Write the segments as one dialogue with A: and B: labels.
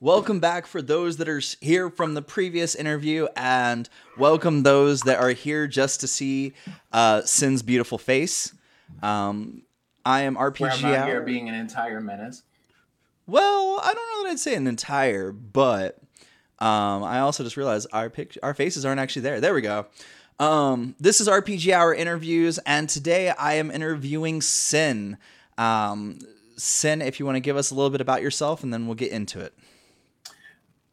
A: Welcome back for those that are here from the previous interview, and welcome those that are here just to see uh, Sin's beautiful face. Um, I am RPG
B: Hour I'm here being an entire menace.
A: Well, I don't know that I'd say an entire, but um, I also just realized our pic- our faces aren't actually there. There we go. Um, this is RPG Hour interviews, and today I am interviewing Sin. Um, Sin, if you want to give us a little bit about yourself, and then we'll get into it.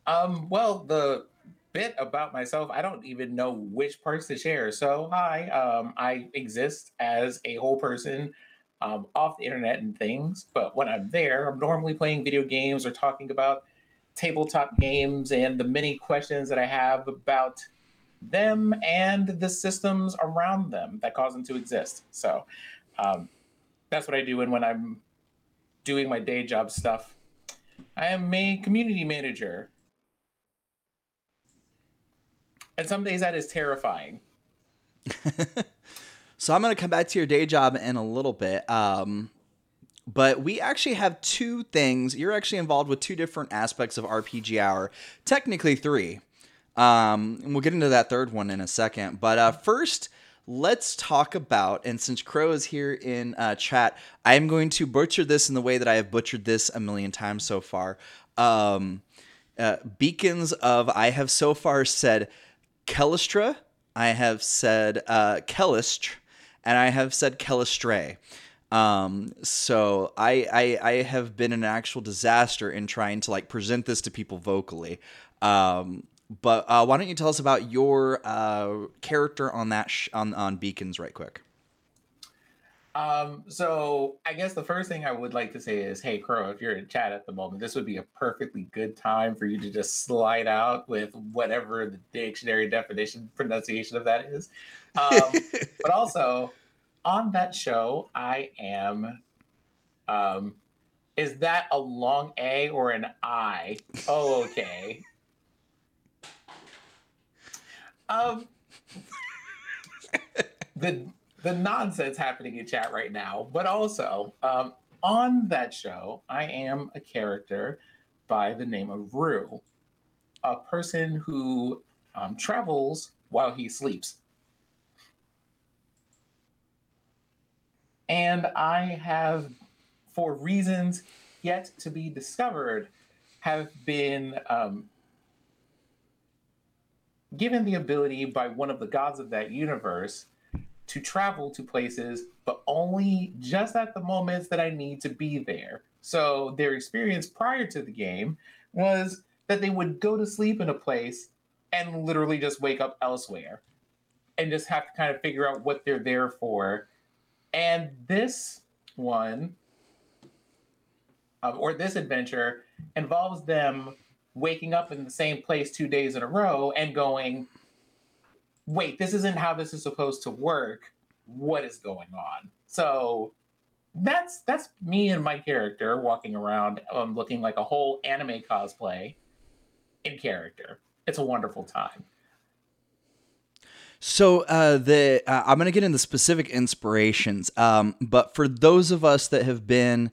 B: Um, well, the bit about myself, I don't even know which parts to share. So, hi, um, I exist as a whole person um, off the internet and things, but when I'm there, I'm normally playing video games or talking about tabletop games and the many questions that I have about them and the systems around them that cause them to exist. So, um, that's what I do. And when I'm doing my day job stuff, I am a community manager. And some days that is terrifying.
A: So I'm going to come back to your day job in a little bit. Um, but we actually have two things. You're actually involved with two different aspects of RPG Hour, technically three. Um, and we'll get into that third one in a second. But uh, first, let's talk about, and since Crow is here in uh, chat, I am going to butcher this in the way that I have butchered this a million times so far. Um, uh, beacons of, I have so far said Kelistra, I have said uh, Kelistr, and I have said Kelistray. Um, so I, I I have been an actual disaster in trying to like present this to people vocally. Um, but uh, why don't you tell us about your uh, character on that sh- on on Beacons right quick?
B: Um, so I guess the first thing I would like to say is, hey Crow, if you're in chat at the moment, this would be a perfectly good time for you to just slide out with whatever the dictionary definition pronunciation of that is. Um, but also on that show, I am um is that a long A or an I? Oh, okay. Um the the nonsense happening in chat right now, but also um, on that show, I am a character by the name of Rue, a person who um, travels while he sleeps. And I have, for reasons yet to be discovered, have been um, given the ability by one of the gods of that universe to travel to places, but only just at the moments that I need to be there. So their experience prior to the game was that they would go to sleep in a place and literally just wake up elsewhere and just have to kind of figure out what they're there for. And this one, um, or this adventure, involves them waking up in the same place two days in a row and going, wait, this isn't how this is supposed to work. What is going on? So that's that's me and my character walking around um, looking like a whole anime cosplay in character. It's a wonderful time.
A: So uh, the uh, I'm gonna get into specific inspirations, um, but for those of us that have been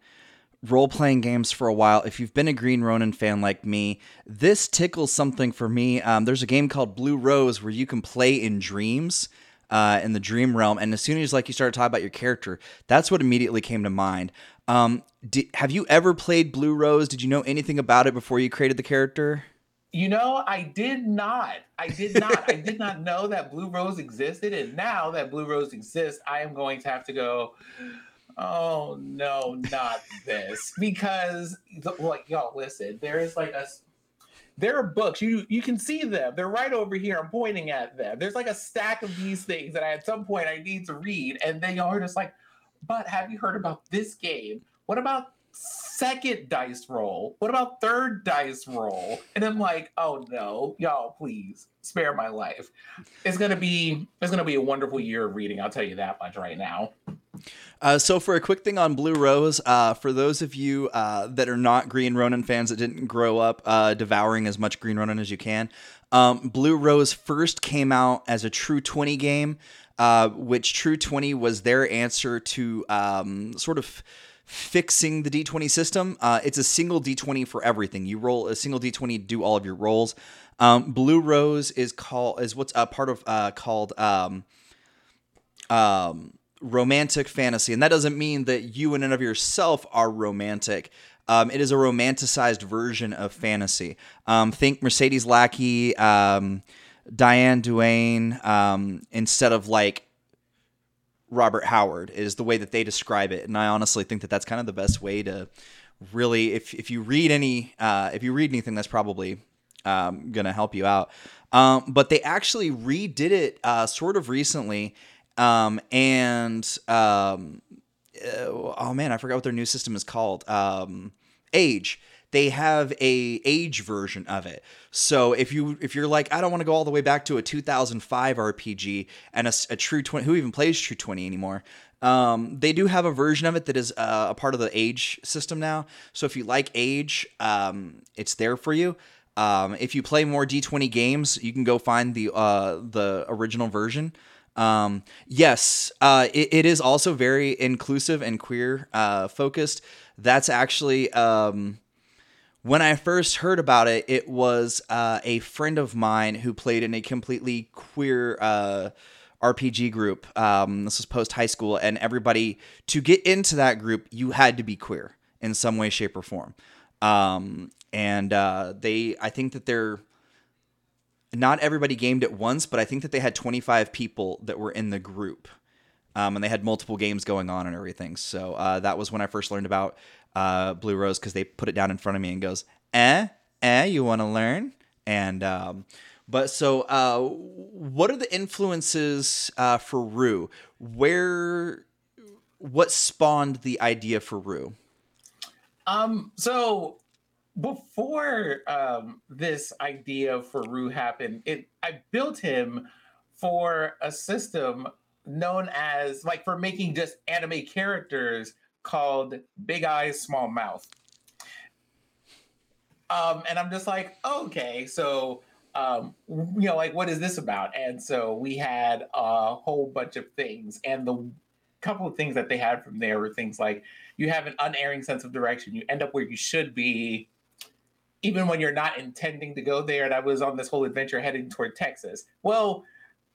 A: role playing games for a while, if you've been a Green Ronin fan like me, this tickles something for me. Um, there's a game called Blue Rose where you can play in dreams. Uh, in the dream realm, and as soon as like you started talking about your character, that's what immediately came to mind. Um, have you ever played Blue Rose? Did you know anything about it before you created the character?
B: You know, I did not. I did not. I did not know that Blue Rose existed, and now that Blue Rose exists, I am going to have to go. Oh no, not this! Because like y'all, listen, there is like a there are books you you can see them. They're right over here. I'm pointing at them. There's like a stack of these things that I, at some point i need to read and they y'all are just like but have you heard about this game? What about second dice roll. What about third dice roll? And i'm like oh no y'all please spare my life. It's gonna be it's gonna be a wonderful year of reading i'll tell you that much right now.
A: Uh, so for a quick thing on Blue Rose, uh, for those of you uh, that are not Green Ronin fans that didn't grow up uh, devouring as much Green Ronin as you can, um, Blue Rose first came out as a True 20 game, uh, which True 20 was their answer to um, sort of fixing the D20 system. Uh, it's a single D20 for everything. You roll a single D20 to do all of your rolls. Um, Blue Rose is called is what's a part of uh, called um, um, romantic fantasy, and that doesn't mean that you in and of yourself are romantic. Um, it is a romanticized version of fantasy. Um, think Mercedes Lackey, um, Diane Duane, um, instead of like Robert Howard is the way that they describe it, and I honestly think that that's kind of the best way to really, if if you read any, uh, if you read anything, that's probably um, gonna help you out. Um, but they actually redid it uh, sort of recently, um, and um, uh, oh man, I forgot what their new system is called. Um, Age. They have a age version of it. So if you if you're like I don't want to go all the way back to a 2005 RPG and a, a true 20 who even plays true 20 anymore. Um, they do have a version of it that is uh, a part of the age system now. So if you like age, um, it's there for you. Um, if you play more D20 games, you can go find the uh, the original version. Um, yes, uh, it, it is also very inclusive and queer uh, focused. That's actually um, when I first heard about it. It was uh, a friend of mine who played in a completely queer uh, RPG group. Um, this was post high school, and everybody to get into that group, you had to be queer in some way, shape, or form. Um, and uh, they, I think that they're not everybody gamed at once, but I think that they had 25 people that were in the group. Um, and they had multiple games going on and everything. So uh, that was when I first learned about uh, Blue Rose because they put it down in front of me and goes, "Eh, eh, you want to learn?" And um, but so, uh, what are the influences uh, for Rue? Where, what spawned the idea for Rue?
B: Um, so before um, this idea for Rue happened, it I built him for a system known as like for making just anime characters called Big Eyes Small Mouth. Um, and I'm just like, okay, so um, you know, like what is this about? And so we had a whole bunch of things, and the couple of things that they had from there were things like you have an unerring sense of direction, you end up where you should be, even when you're not intending to go there. And I was on this whole adventure heading toward Texas. Well,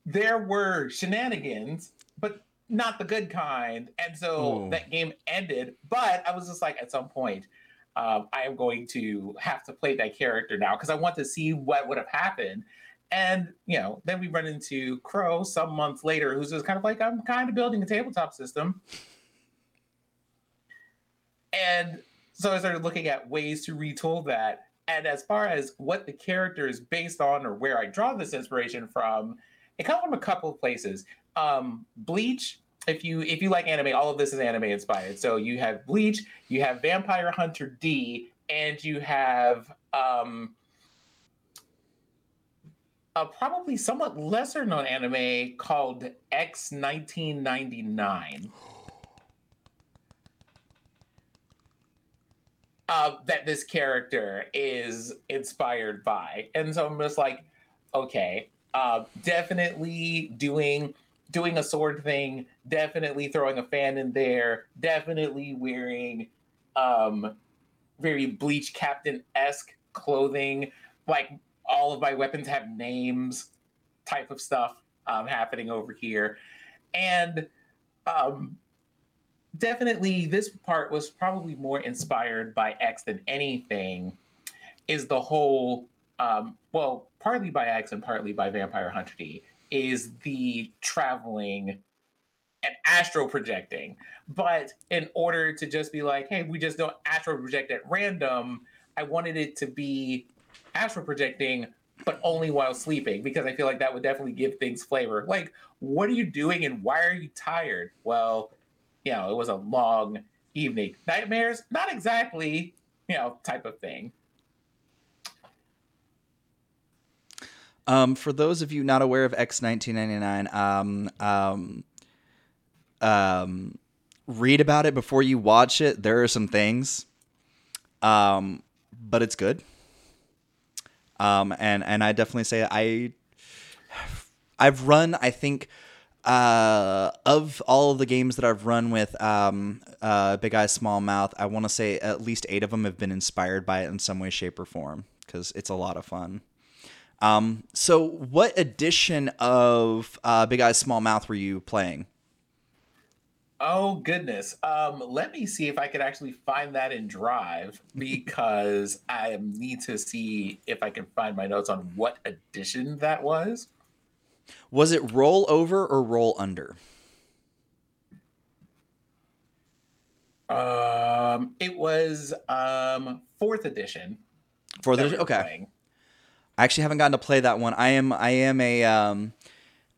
B: there were shenanigans, but not the good kind. And so
A: Ooh.
B: that game ended. But I was just like, at some point, um, I am going to have to play that character now because I want to see what would have happened. And you know, then we run into Crow some months later, who's just kind of like, I'm kind of building a tabletop system. And so I started looking at ways to retool that. And as far as what the character is based on or where I draw this inspiration from, it comes from a couple of places. Um, Bleach, if you if you like anime, all of this is anime inspired. So you have Bleach, you have Vampire Hunter D, and you have um, a probably somewhat lesser known anime called X 1999. uh, that this character is inspired by. And so I'm just like, okay, uh, definitely doing doing a sword thing, definitely throwing a fan in there, definitely wearing um, very bleach captain esque clothing, like all of my weapons have names, type of stuff um, happening over here, and um, definitely this part was probably more inspired by X than anything. Is the whole um, well, partly by X and partly by Vampire Hunter D, is the traveling and astro projecting. But in order to just be like, hey, we just don't astro project at random, I wanted it to be astro projecting, but only while sleeping, because I feel like that would definitely give things flavor. Like, what are you doing and why are you tired? Well, you know, it was a long evening. Nightmares? Not exactly, you know, type of thing.
A: Um, for those of you not aware of X 1999, um, um, um, read about it before you watch it. There are some things, um, but it's good. Um, and and I definitely say I, I've run I think uh, of all of the games that I've run with um, uh, Big Eyes Small Mouth, I want to say at least eight of them have been inspired by it in some way, shape, or form because it's a lot of fun. Um, so, what edition of uh, Big Eyes Small Mouth were you playing?
B: Oh goodness. Um, let me see if I could actually find that in Drive because I need to see if I can find my notes on what edition that was.
A: Was it roll over or roll under?
B: Um, it was um fourth edition.
A: Fourth edition. Okay. Playing. I actually haven't gotten to play that one. I am I am a um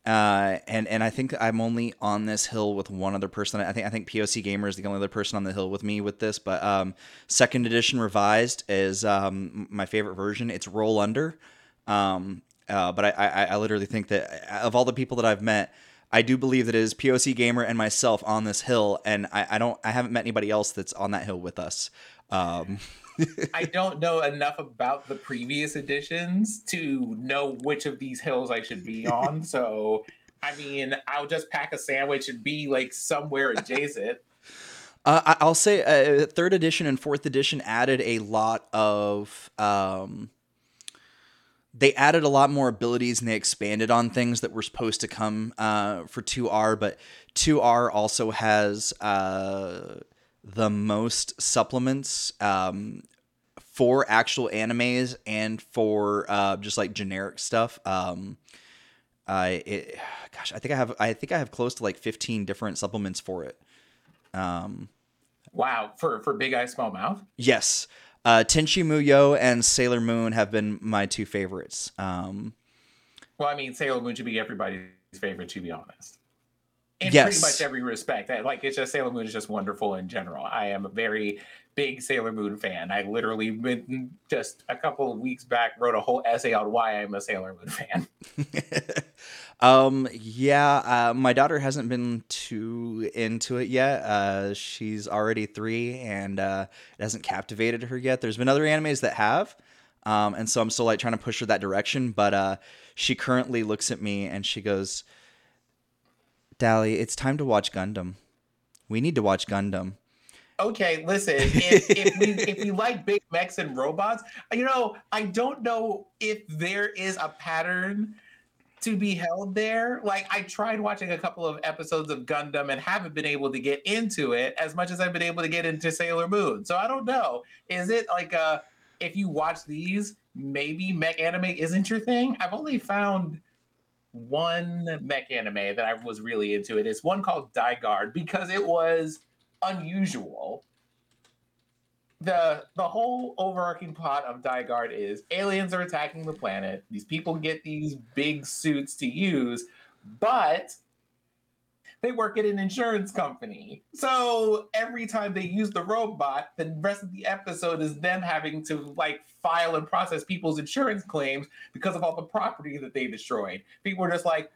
A: uh, and and I think I'm only on this hill with one other person. I think I think POC Gamer is the only other person on the hill with me with this. But um, second edition revised is um, my favorite version. It's roll under. Um, uh, but I, I, I literally think that of all the people that I've met, I do believe that it is POC Gamer and myself on this hill, and I, I don't I haven't met anybody else that's on that hill with us. Um,
B: I don't know enough about the previous editions to know which of these hills I should be on. So, I mean, I'll just pack a sandwich and be like somewhere adjacent.
A: Uh, I'll say uh, third edition and fourth edition added a lot of. Um, they added a lot more abilities and they expanded on things that were supposed to come uh, for 2R, but 2R also has uh, the most supplements um, for actual animes and for uh, just like generic stuff. Um, I it, gosh, I think I have I think I have close to like 15 different supplements for it. Um,
B: wow, for for Big Eye Small Mouth.
A: Yes, uh, Tenchi Muyo and Sailor Moon have been my two favorites. Um,
B: well, I mean, Sailor Moon should be everybody's favorite, to be honest in yes. pretty much every respect. Like it's just Sailor Moon is just wonderful in general. I am a very big Sailor Moon fan. I literally been just a couple of weeks back wrote a whole essay on why I'm a Sailor Moon fan.
A: um yeah, uh, my daughter hasn't been too into it yet. Uh, she's already 3 and uh, it hasn't captivated her yet. There's been other animes that have. Um, and so I'm still like trying to push her that direction, but uh, she currently looks at me and she goes, Dally, it's time to watch Gundam. We need to watch Gundam.
B: Okay, listen. If, if we if we like big mechs and robots, you know, I don't know if there is a pattern to be held there. Like I tried watching a couple of episodes of Gundam and haven't been able to get into it as much as I've been able to get into Sailor Moon. So I don't know. Is it like a uh, if you watch these, maybe mech anime isn't your thing? I've only found one mech anime that I was really into. It is one called Guard because it was unusual. The the whole overarching plot of Guard is aliens are attacking the planet. These people get these big suits to use, but they work at an insurance company. So every time they use the robot, the rest of the episode is them having to like file and process people's insurance claims because of all the property that they destroyed. People are just like,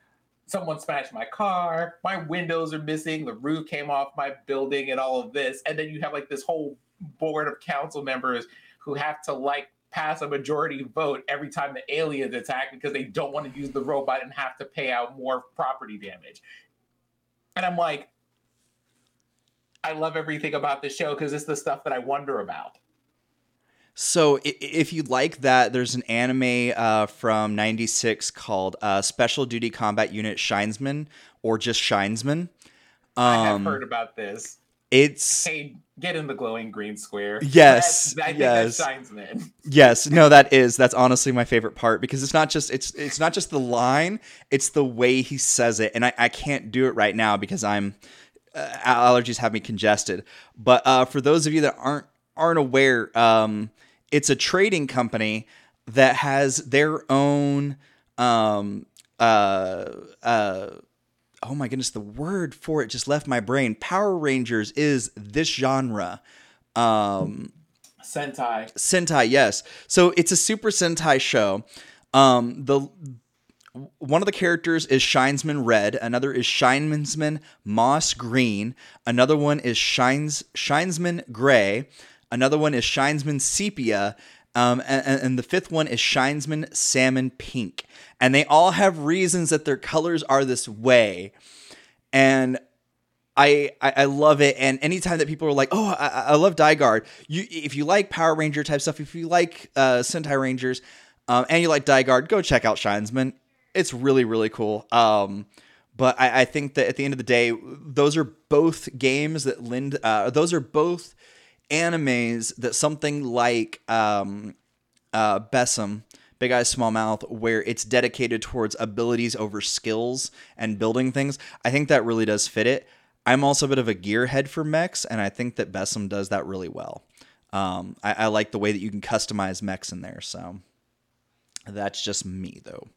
B: someone smashed my car, my windows are missing, the roof came off my building, and all of this. And then you have like this whole board of council members who have to like pass a majority vote every time the aliens attack because they don't want to use the robot and have to pay out more property damage. And I'm like, I love everything about this show because it's the stuff that I wonder about.
A: So if you like that, there's an anime uh, from '96 called uh, Special Duty Combat Unit Shinesman, or just Shinesman.
B: Um, I have um, heard about this.
A: It's
B: hey, get in the glowing green square.
A: Yes, that's, I yes, Shinesman. Yes, no, that is that's honestly my favorite part because it's not just it's it's not just the line, it's the way he says it, and I I can't do it right now because I'm uh, allergies have me congested. But uh, for those of you that aren't aren't aware, um, it's a trading company that has their own um uh uh oh my goodness the word for it just left my brain. Power rangers is this genre. Um
B: sentai.
A: Sentai yes. So it's a super sentai show. Um the one of the characters is Shinesman Red, another is Shinesman Moss Green, another one is Shines Shinesman Gray, Another one is Shinesman Sepia. Um, and, and, the fifth one is Shinesman Salmon Pink. And they all have reasons that their colors are this way. and I, I, I love it, and anytime that people are like, "Oh, I, I love Dai-Guard," you if you like Power Ranger type stuff, if you like uh, Sentai Rangers, um, and you like Dai-Guard, go check out Shinesman. It's really really cool. Um, but I, I think that at the end of the day, those are both games that lend. Uh, those are both animes that something like um, uh, BESM, Big Eyes Small Mouth, where it's dedicated towards abilities over skills and building things. I think that really does fit it. I'm also a bit of a gearhead for mechs, and I think that BESM does that really well. Um, I, I, like the way that you can customize mechs in there. So that's just me, though.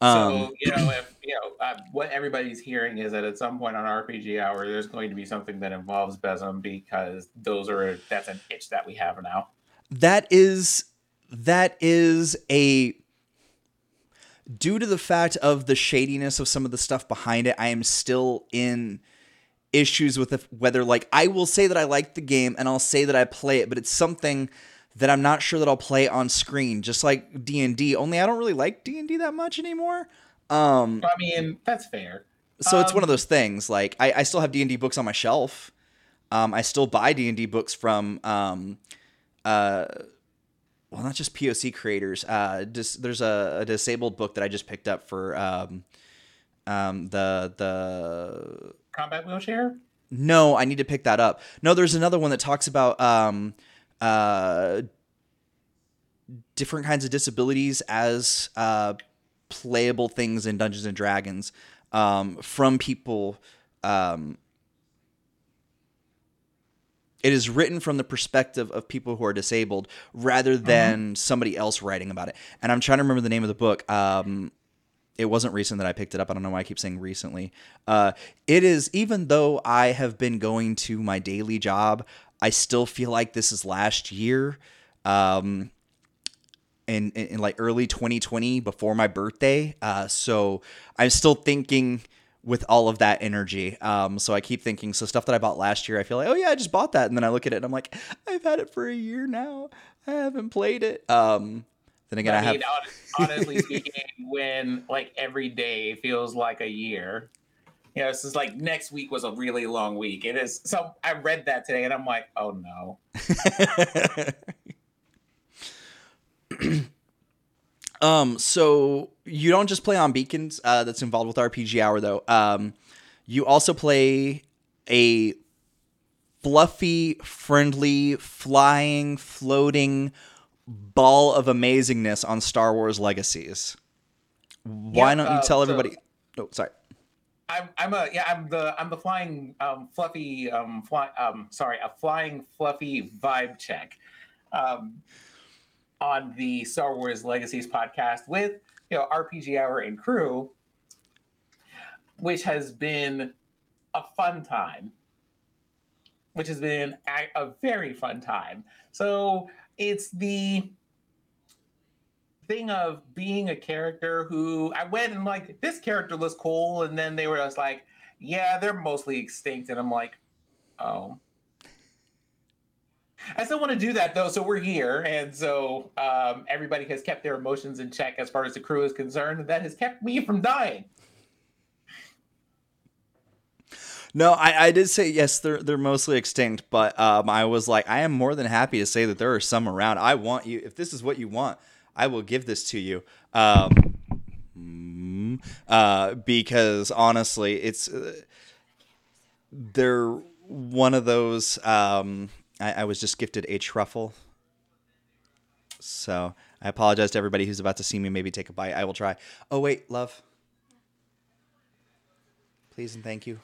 B: Um, so you know, if you know uh, what everybody's hearing is that at some point on RPG Hour, there's going to be something that involves BESM because those are that's an itch that we have now.
A: That is that is a due to the fact of the shadiness of some of the stuff behind it. I am still in issues with whether like I will say that I like the game and I'll say that I play it, but it's something that I'm not sure that I'll play on screen, just like D and D. Only I don't really like D and D that much anymore. Um,
B: I mean, that's fair.
A: So um, it's one of um, those things. Like I, I still have D and D books on my shelf. Um, I still buy D and D books from, um, uh, well, not just POC creators. Uh, dis- there's a, a, disabled book that I just picked up for um, um, the the
B: combat wheelchair?
A: No, I need to pick that up. No, there's another one that talks about um, uh, different kinds of disabilities as uh, playable things in Dungeons and Dragons um, from people. Um, it is written from the perspective of people who are disabled rather mm-hmm. than mm-hmm. somebody else writing about it. And I'm trying to remember the name of the book. Um, it wasn't recent that I picked it up. I don't know why I keep saying recently. Uh, it is, even though I have been going to my daily job, I still feel like this is last year. Um, in, in, in like early 2020 before my birthday. Uh, so I'm still thinking with all of that energy. Um, so I keep thinking, so stuff that I bought last year, I feel like, oh yeah, I just bought that. And then I look at it and I'm like, I've had it for a year now. I haven't played it. Um, then again, I, I mean,
B: have. honestly speaking, when like every day feels like a year. You know, this is like next week was a really long week. It is. So I read that today, and I'm like, oh no.
A: um. So you don't just play on beacons. Uh, that's involved with RPG Hour, though. Um, you also play a fluffy, friendly, flying, floating ball of amazingness on Star Wars Legacies. Why don't you uh, tell everybody? So oh, sorry.
B: I'm I'm a yeah I'm the I'm the flying um, fluffy um fly um sorry a flying fluffy vibe check, um, on the Star Wars Legacies podcast with you know RPG Hour and crew, which has been a fun time. Which has been a, a very fun time. So it's the thing of being a character who I went and like this character looks cool, and then they were just like, yeah, they're mostly extinct, and I'm like, oh. I still want to do that though, so we're here, and so um, everybody has kept their emotions in check as far as the crew is concerned, that has kept me from dying.
A: No, I, I did say yes. They're they're mostly extinct, but um, I was like, I am more than happy to say that there are some around. I want you. If this is what you want, I will give this to you. Um, uh, because honestly, it's uh, they're one of those. Um, I, I was just gifted a truffle, so I apologize to everybody who's about to see me maybe take a bite. I will try. Oh wait, love. Please and thank you.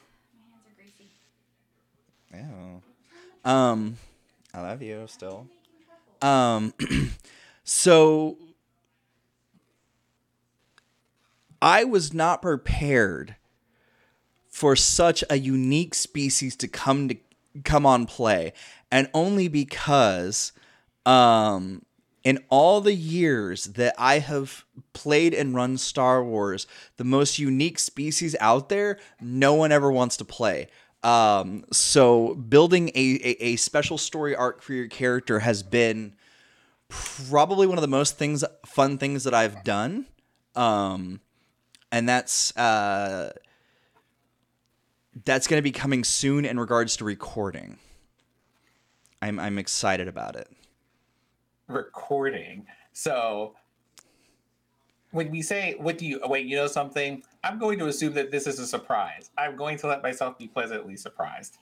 A: My hands are greasy. Oh. Um, I love you still. Um, so I was not prepared for such a unique species to come to come on play, and only because, um, in all the years that I have played and run Star Wars, the most unique species out there, no one ever wants to play. Um, so building a, a, a, special story arc for your character has been probably one of the most things fun things that I've done. Um, and that's uh, that's going to be coming soon in regards to recording. I'm I'm excited about it.
B: Recording. So when we say what do you wait, you know something? I'm going to assume that this is a surprise. I'm going to let myself be pleasantly surprised.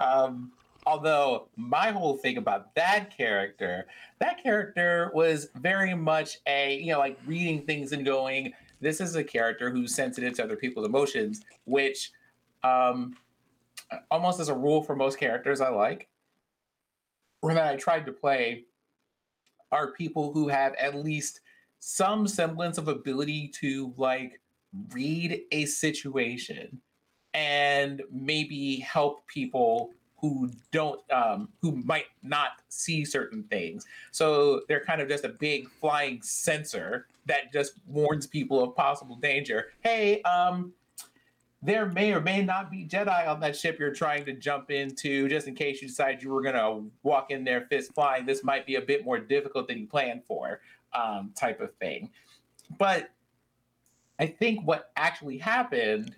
B: Um, although my whole thing about that character, that character was very much a, you know, like reading things and going, this is a character who's sensitive to other people's emotions, which um almost as a rule for most characters I like. Or that I tried to play are people who have at least some semblance of ability to like read a situation and maybe help people who don't um, who might not see certain things. So they're kind of just a big flying sensor that just warns people of possible danger. Hey um there may or may not be jedi on that ship you're trying to jump into just in case you decide you were going to walk in there fist flying. This might be a bit more difficult than you planned for um, type of thing. But i think what actually happened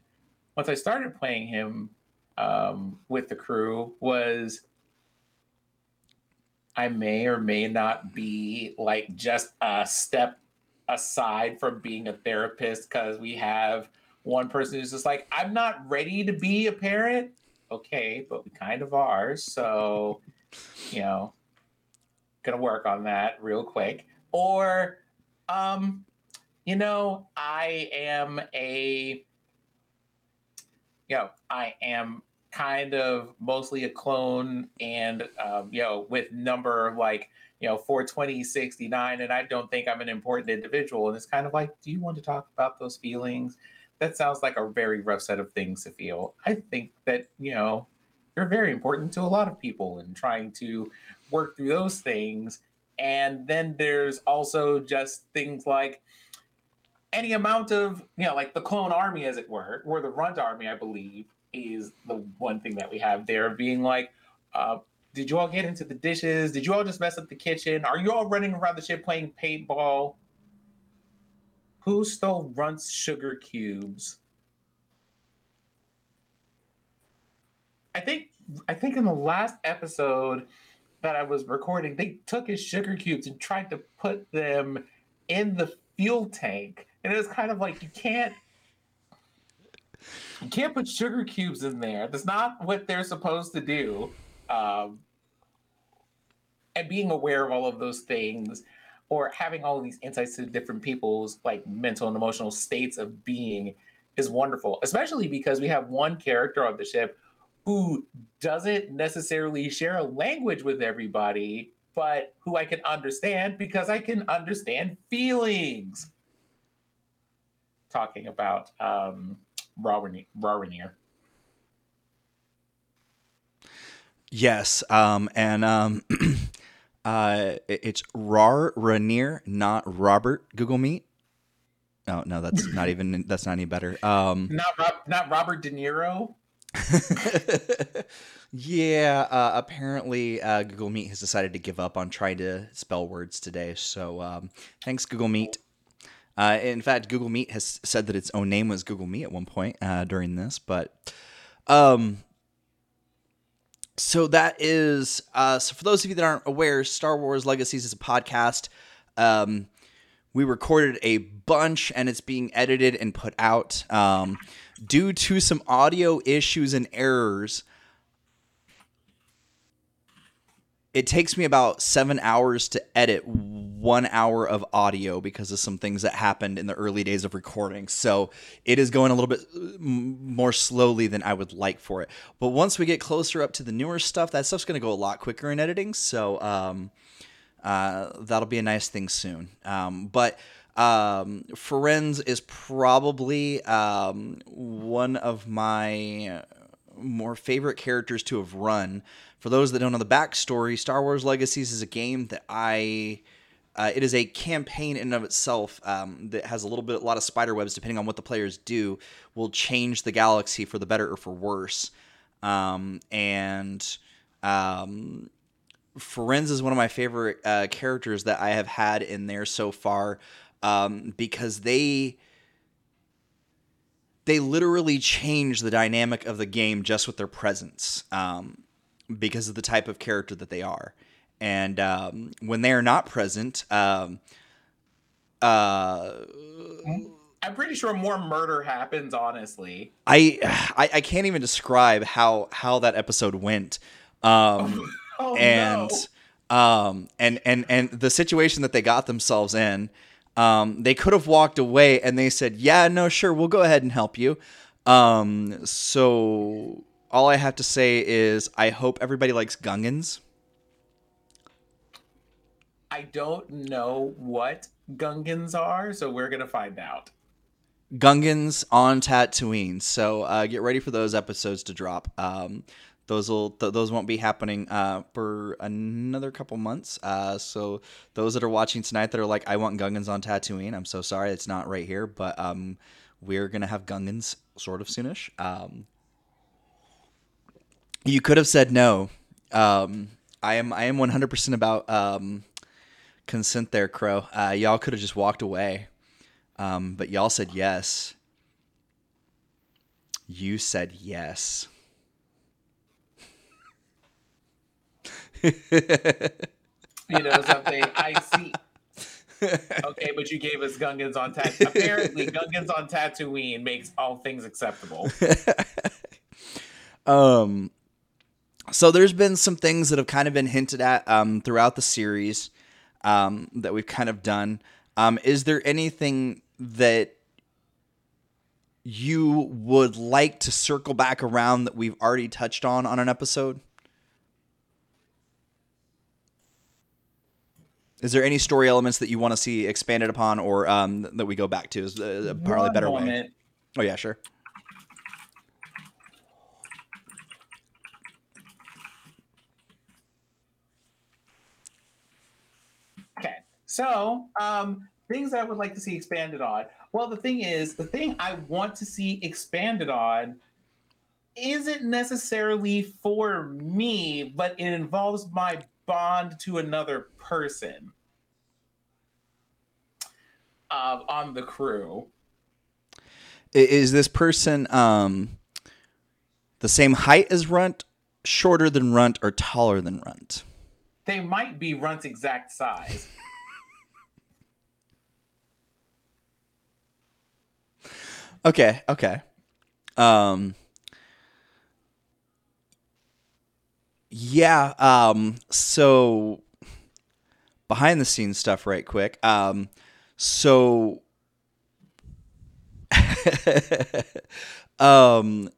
B: once i started playing him um, with the crew was I may or may not be like just a step aside from being a therapist because we have one person who's just like, I'm not ready to be a parent. Okay, but we kind of are. So, you know, gonna work on that real quick. Or, um, you know, I am a, you know, I am kind of mostly a clone and um, you know with number like you know 420 69 and i don't think i'm an important individual. And it's kind of like do you want to talk about those feelings? That sounds like a very rough set of things to feel. I think that you know you're very important to a lot of people and trying to work through those things. And then there's also just things like any amount of you know like the clone army as it were or the runt army i believe is the one thing that we have there being like, uh, did you all get into the dishes? Did you all just mess up the kitchen? Are you all running around the ship playing paintball? Who stole Runt's sugar cubes? I think I think in the last episode that I was recording, they took his sugar cubes and tried to put them in the fuel tank. And it was kind of like you can't you can't put sugar cubes in there. That's not what they're supposed to do. Um, and being aware of all of those things or having all of these insights to different people's like mental and emotional states of being is wonderful, especially because we have one character on the ship who doesn't necessarily share a language with everybody, but who I can understand because I can understand feelings. Talking about um, Rawrenere.
A: Yes, um, and um, uh, it's Rar Ranier, not Robert Google Meet. Oh no, that's not even that's not any better. Um,
B: not Rob, not Robert De Niro.
A: yeah, uh, apparently uh, Google Meet has decided to give up on trying to spell words today. So um, thanks, Google Meet. Uh, in fact, Google Meet has said that its own name was Google Meet at one point uh, during this, but um, so that is uh, so for those of you that aren't aware, Star Wars Legacies is a podcast. Um, we recorded a bunch and it's being edited and put out. Um, due to some audio issues and errors, it takes me about seven hours to edit one hour of audio because of some things that happened in the early days of recording. So it is going a little bit more slowly than I would like for it. But once we get closer up to the newer stuff, that stuff's going to go a lot quicker in editing. So um, uh, that'll be a nice thing soon. Um, but um, is probably um, one of my more favorite characters to have run for those that don't know the backstory, Star Wars Legacies is a game that I. Uh, it is a campaign in and of itself um, that has a little bit, a lot of spider webs, depending on what the players do, will change the galaxy for the better or for worse. Um, and um, Firenze is one of my favorite uh, characters that I have had in there so far um, because they they literally change the dynamic of the game just with their presence um, because of the type of character that they are. And um, when they are not present, um, uh,
B: I'm pretty sure more murder happens. Honestly,
A: I, I I can't even describe how how that episode went. Um,
B: oh,
A: and
B: no.
A: um and and and the situation that they got themselves in um they could have walked away and they said yeah no sure we'll go ahead and help you um so all i have to say is i hope everybody likes gungans
B: I don't know what Gungans are, so we're gonna find out.
A: Gungans on Tatooine. So uh, get ready for those episodes to drop. Um, those will th- those won't be happening uh, for another couple months. Uh, so those that are watching tonight that are like, I want Gungans on Tatooine. I'm so sorry, it's not right here, but um, we're gonna have Gungans sort of soonish. Um, you could have said no. Um, I am I am 100% about um, consent there, Crow. Uh, y'all could have just walked away. Um, but y'all said yes. You said yes.
B: You know something? I see. Okay, but you gave us Gungans on Tatooine. Apparently, Gungans on Tatooine makes all things acceptable.
A: um, so there's been some things that have kind of been hinted at um, throughout the series um, that we've kind of done. Um, is there anything that you would like to circle back around that we've already touched on on an episode? Is there any story elements that you want to see expanded upon or um, that we go back to? Is uh, probably a better way. Oh yeah, sure.
B: Okay, so um, things I would like to see expanded on. Well, the thing is, the thing I want to see expanded on isn't necessarily for me, but it involves my bond to another person uh, on the crew.
A: Is this person um, the same height as Runt, shorter than Runt, or taller than Runt?
B: They might be Runt's exact size.
A: Okay, okay. Um, yeah. Um, so behind the scenes stuff, right quick. Um, so, um,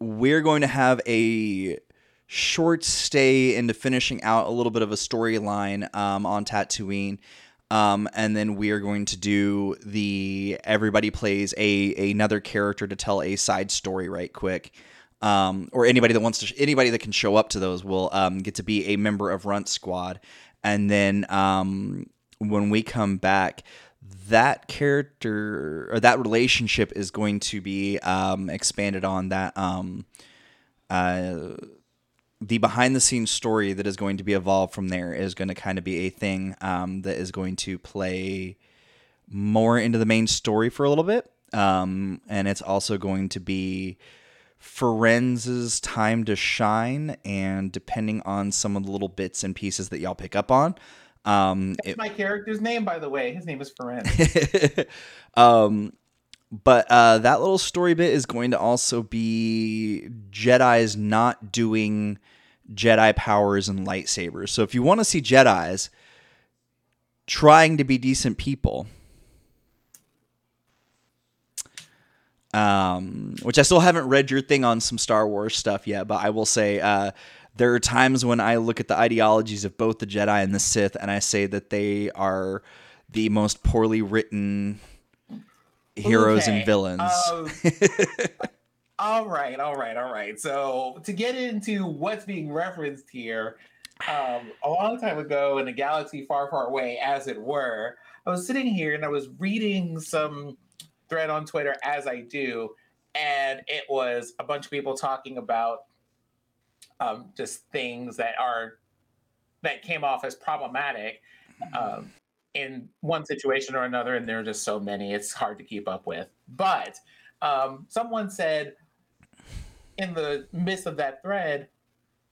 A: we're going to have a short stay into finishing out a little bit of a storyline um, on Tatooine. Um, and then we are going to do the everybody plays a another character to tell a side story right quick. Um, or anybody that wants to anybody that can show up to those will um, get to be a member of Runt Squad. And then um, when we come back, that character or that relationship is going to be um, expanded on. That um, uh, the behind the scenes story that is going to be evolved from there is going to kind of be a thing um, that is going to play more into the main story for a little bit. Um, and it's also going to be Forenz's time to shine. And depending on some of the little bits and pieces that y'all pick up on, um,
B: That's
A: it,
B: my character's name, by the way. His name is Ferenz.
A: um, but uh, that little story bit is going to also be Jedi's not doing Jedi powers and lightsabers. So if you want to see Jedi's trying to be decent people, um, which I still haven't read your thing on some Star Wars stuff yet, but I will say uh, there are times when I look at the ideologies of both the Jedi and the Sith, and I say that they are the most poorly written heroes
B: Okay,
A: and villains.
B: um, all right, all right, all right. So to get into what's being referenced here, um, a long time ago in a galaxy far, far away, as it were, I was sitting here and I was reading some thread on Twitter as I do, and it was a bunch of people talking about um, just things that are that came off as problematic um, in one situation or another, and there are just so many, it's hard to keep up with. But Um, someone said in the midst of that thread,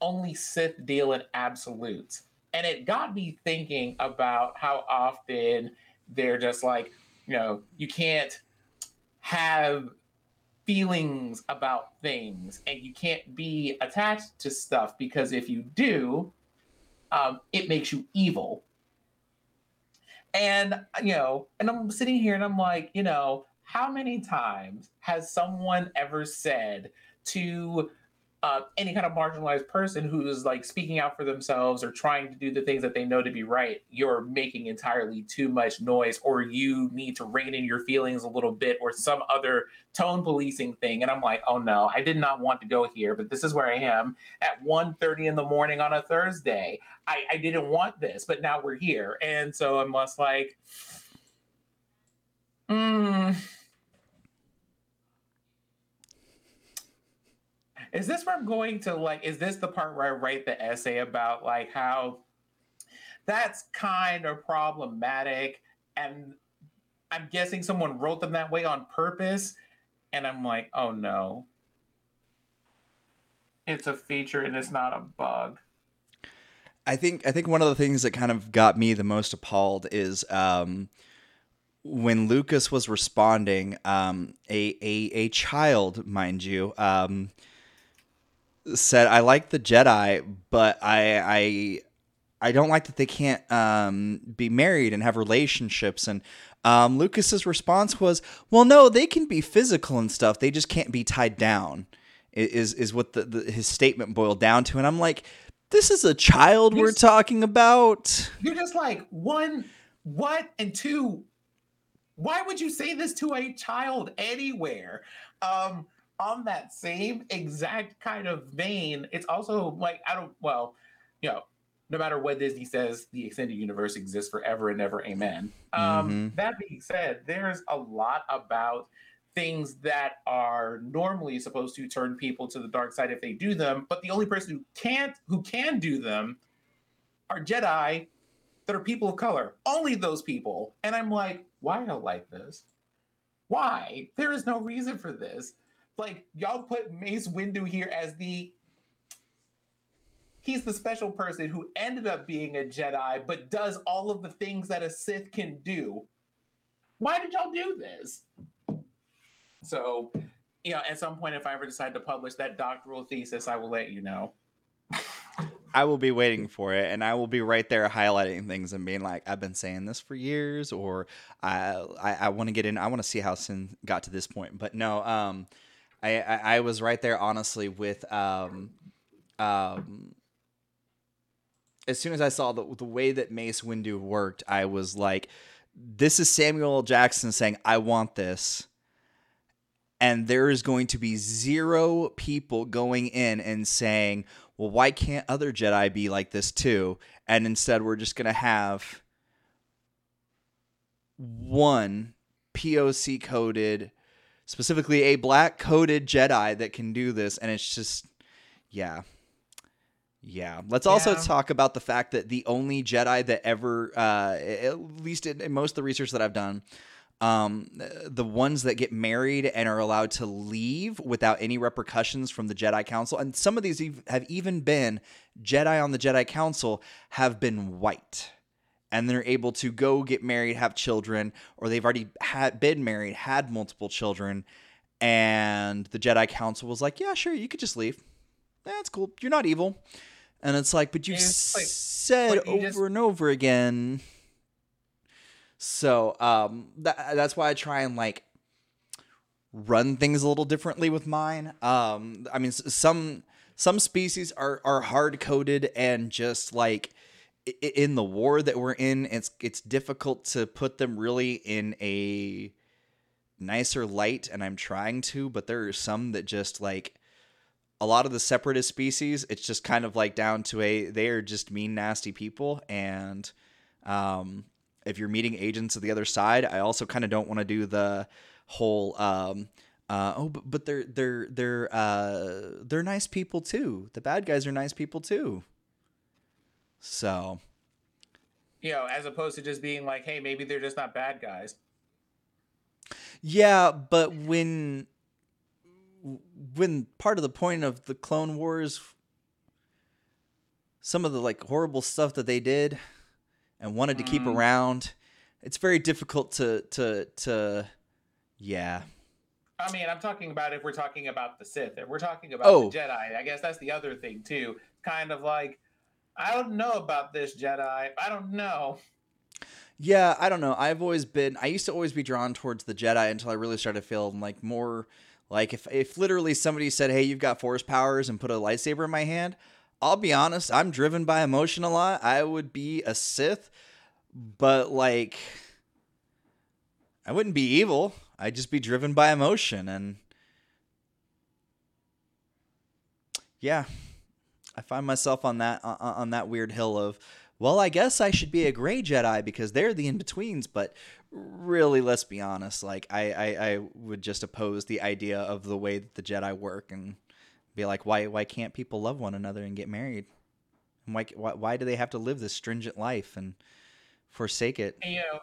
B: only Sith deal in absolutes. And it got me thinking about how often they're just like, you know, you can't have feelings about things and you can't be attached to stuff because if you do, um, it makes you evil. And, you know, and I'm sitting here and I'm like, you know, how many times has someone ever said to uh, any kind of marginalized person who's like speaking out for themselves or trying to do the things that they know to be right, you're making entirely too much noise, or you need to rein in your feelings a little bit, or some other tone policing thing. And I'm like, oh no, I did not want to go here, but this is where I am at 1.30 in the morning on a Thursday. I, I didn't want this, but now we're here. And so I'm just like, hmm. Is this where I'm going to like? Is this the part where I write the essay about like how that's kind of problematic? And I'm guessing someone wrote them that way on purpose. And I'm like, oh no. It's a feature and it's not a bug.
A: I think I think one of the things that kind of got me the most appalled is um, when Lucas was responding, um, a, a a child, mind you, um, said, "I like the Jedi, but I I I don't like that they can't um, be married and have relationships." And um, Lucas's response was, "Well, no, they can be physical and stuff. They just can't be tied down." Is is what the, the his statement boiled down to, and I'm like, "This is a child we're talking about."
B: You're just like one, what, and two. Why would you say this to a child anywhere? Um, on that same exact kind of vein, it's also like I don't well, you know, no matter what Disney says, the extended universe exists forever and ever. Amen. Um, mm-hmm. That being said, there's a lot about things that are normally supposed to turn people to the dark side if they do them, but the only person who can't who can do them are Jedi that are people of color. Only those people. And I'm like, why I like this? Why? There is no reason for this like y'all put Mace Windu here as the he's the special person who ended up being a Jedi, but does all of the things that a Sith can do. Why did y'all do this? So, you know, at some point, if I ever decide to publish that doctoral thesis, I will let you know.
A: I will be waiting for it, and I will be right there highlighting things and being like, "I've been saying this for years," or "I I, I want to get in. I want to see how Sin got to this point." But no, um, I, I, I was right there honestly with um um as soon as I saw the the way that Mace Windu worked, I was like, this is Samuel Jackson saying, I want this. And there is going to be zero people going in and saying, well, why can't other Jedi be like this too? And instead, we're just going to have one POC coded specifically a black coded Jedi that can do this, and it's just, yeah. Yeah. Let's yeah. also talk about the fact that the only Jedi that ever, uh, at least in, in, most of the research that I've done, um, the ones that get married and are allowed to leave without any repercussions from the Jedi Council, and some of these have even been Jedi on the Jedi Council, have been white and they're able to go get married, have children, or they've already had been married, had multiple children, and the Jedi Council was like, "Yeah, sure, you could just leave. That's cool. You're not evil." And it's like, but you like, said over just... and over again. So um, that, that's why I try and like run things a little differently with mine. Um, I mean, some some species are are hard coded and just like in the war that we're in, it's it's difficult to put them really in a nicer light, and I'm trying to, but there are some that just like a lot of the separatist species. It's just kind of like down to a they are just mean, nasty people, and um, if you're meeting agents of the other side, I also kind of don't want to do the whole. Um, uh, oh, but, but they're they're they're uh, they're nice people too. The bad guys are nice people too. So,
B: you know, as opposed to just being like, hey, maybe they're just not bad guys.
A: Yeah, but when when part of the point of the Clone Wars, some of the like horrible stuff that they did and wanted to keep
B: Mm.
A: around, it's very difficult to to to yeah.
B: I mean, I'm talking about if we're talking about the Sith, if we're talking about
A: Oh.
B: the Jedi, I guess that's the other thing too. Kind of like, I don't know about this Jedi. I don't know.
A: Yeah, I don't know. I've always been I used to always be drawn towards the Jedi until I really started feeling like more like if if literally somebody said, "Hey, you've got force powers," and put a lightsaber in my hand, I'll be honest, I'm driven by emotion a lot. I would be a Sith, but like I wouldn't be evil. I'd just be driven by emotion and yeah, I find myself on that on, on that weird hill of well, I guess I should be a gray Jedi because they're the in betweens. But really, let's be honest. Like, I, I, I would just oppose the idea of the way that the Jedi work and be like, why, why can't people love one another and get married? And why, why, why do they have to live this stringent life and forsake it?
B: You know,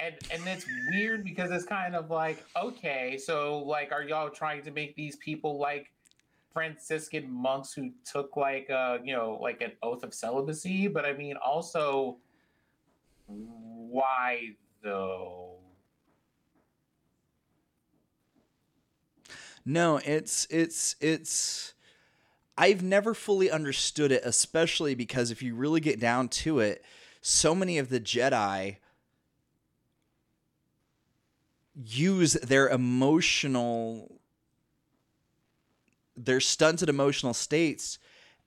B: and and it's weird because it's kind of like, okay, so like, are y'all trying to make these people like Franciscan monks who took like uh you know like an oath of celibacy? But I mean, also, why though?
A: No, it's it's it's I've never fully understood it, especially because if you really get down to it, so many of the Jedi use their emotional their stunted emotional states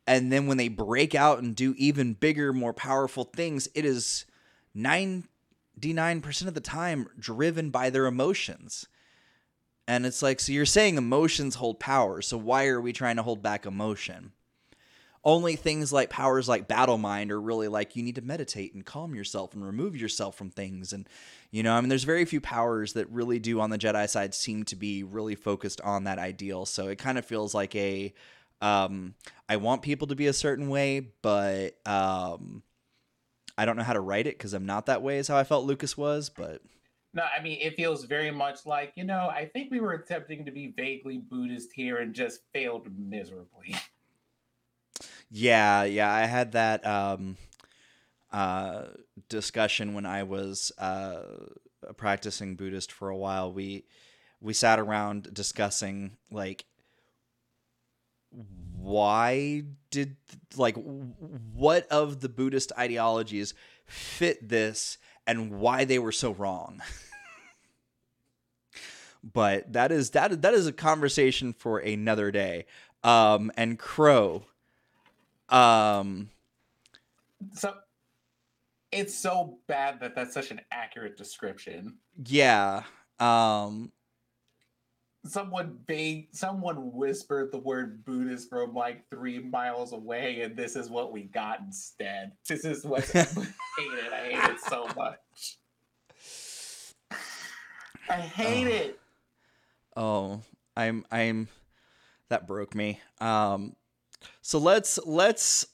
A: and then when they break out and do even bigger more powerful things it is 99% of the time driven by their emotions. And it's like so you're saying emotions hold power so why are we trying to hold back emotion only things like powers like battle mind are really like you need to meditate and calm yourself and remove yourself from things and you know i mean there's very few powers that really do on the jedi side seem to be really focused on that ideal so it kind of feels like a um i want people to be a certain way but um i don't know how to write it because i'm not that way is how i felt lucas was but
B: No, I mean, it feels very much like, you know, I think we were attempting to be vaguely Buddhist here and just failed miserably.
A: Yeah, yeah, I had that um, uh, discussion when I was uh, a practicing Buddhist for a while. We we sat around discussing like why did like what of the Buddhist ideologies fit this and why they were so wrong. but that is that that is a conversation for another day. Um, and Crow, um,
B: So it's so bad that that's such an accurate description.
A: yeah, um,
B: Someone big, someone whispered the word Buddhist from like three miles away, and this is what we got instead. This is what I hate it. I hate it so much. I hate
A: Oh.
B: it.
A: oh, I'm I'm that broke me. Um, so let's let's.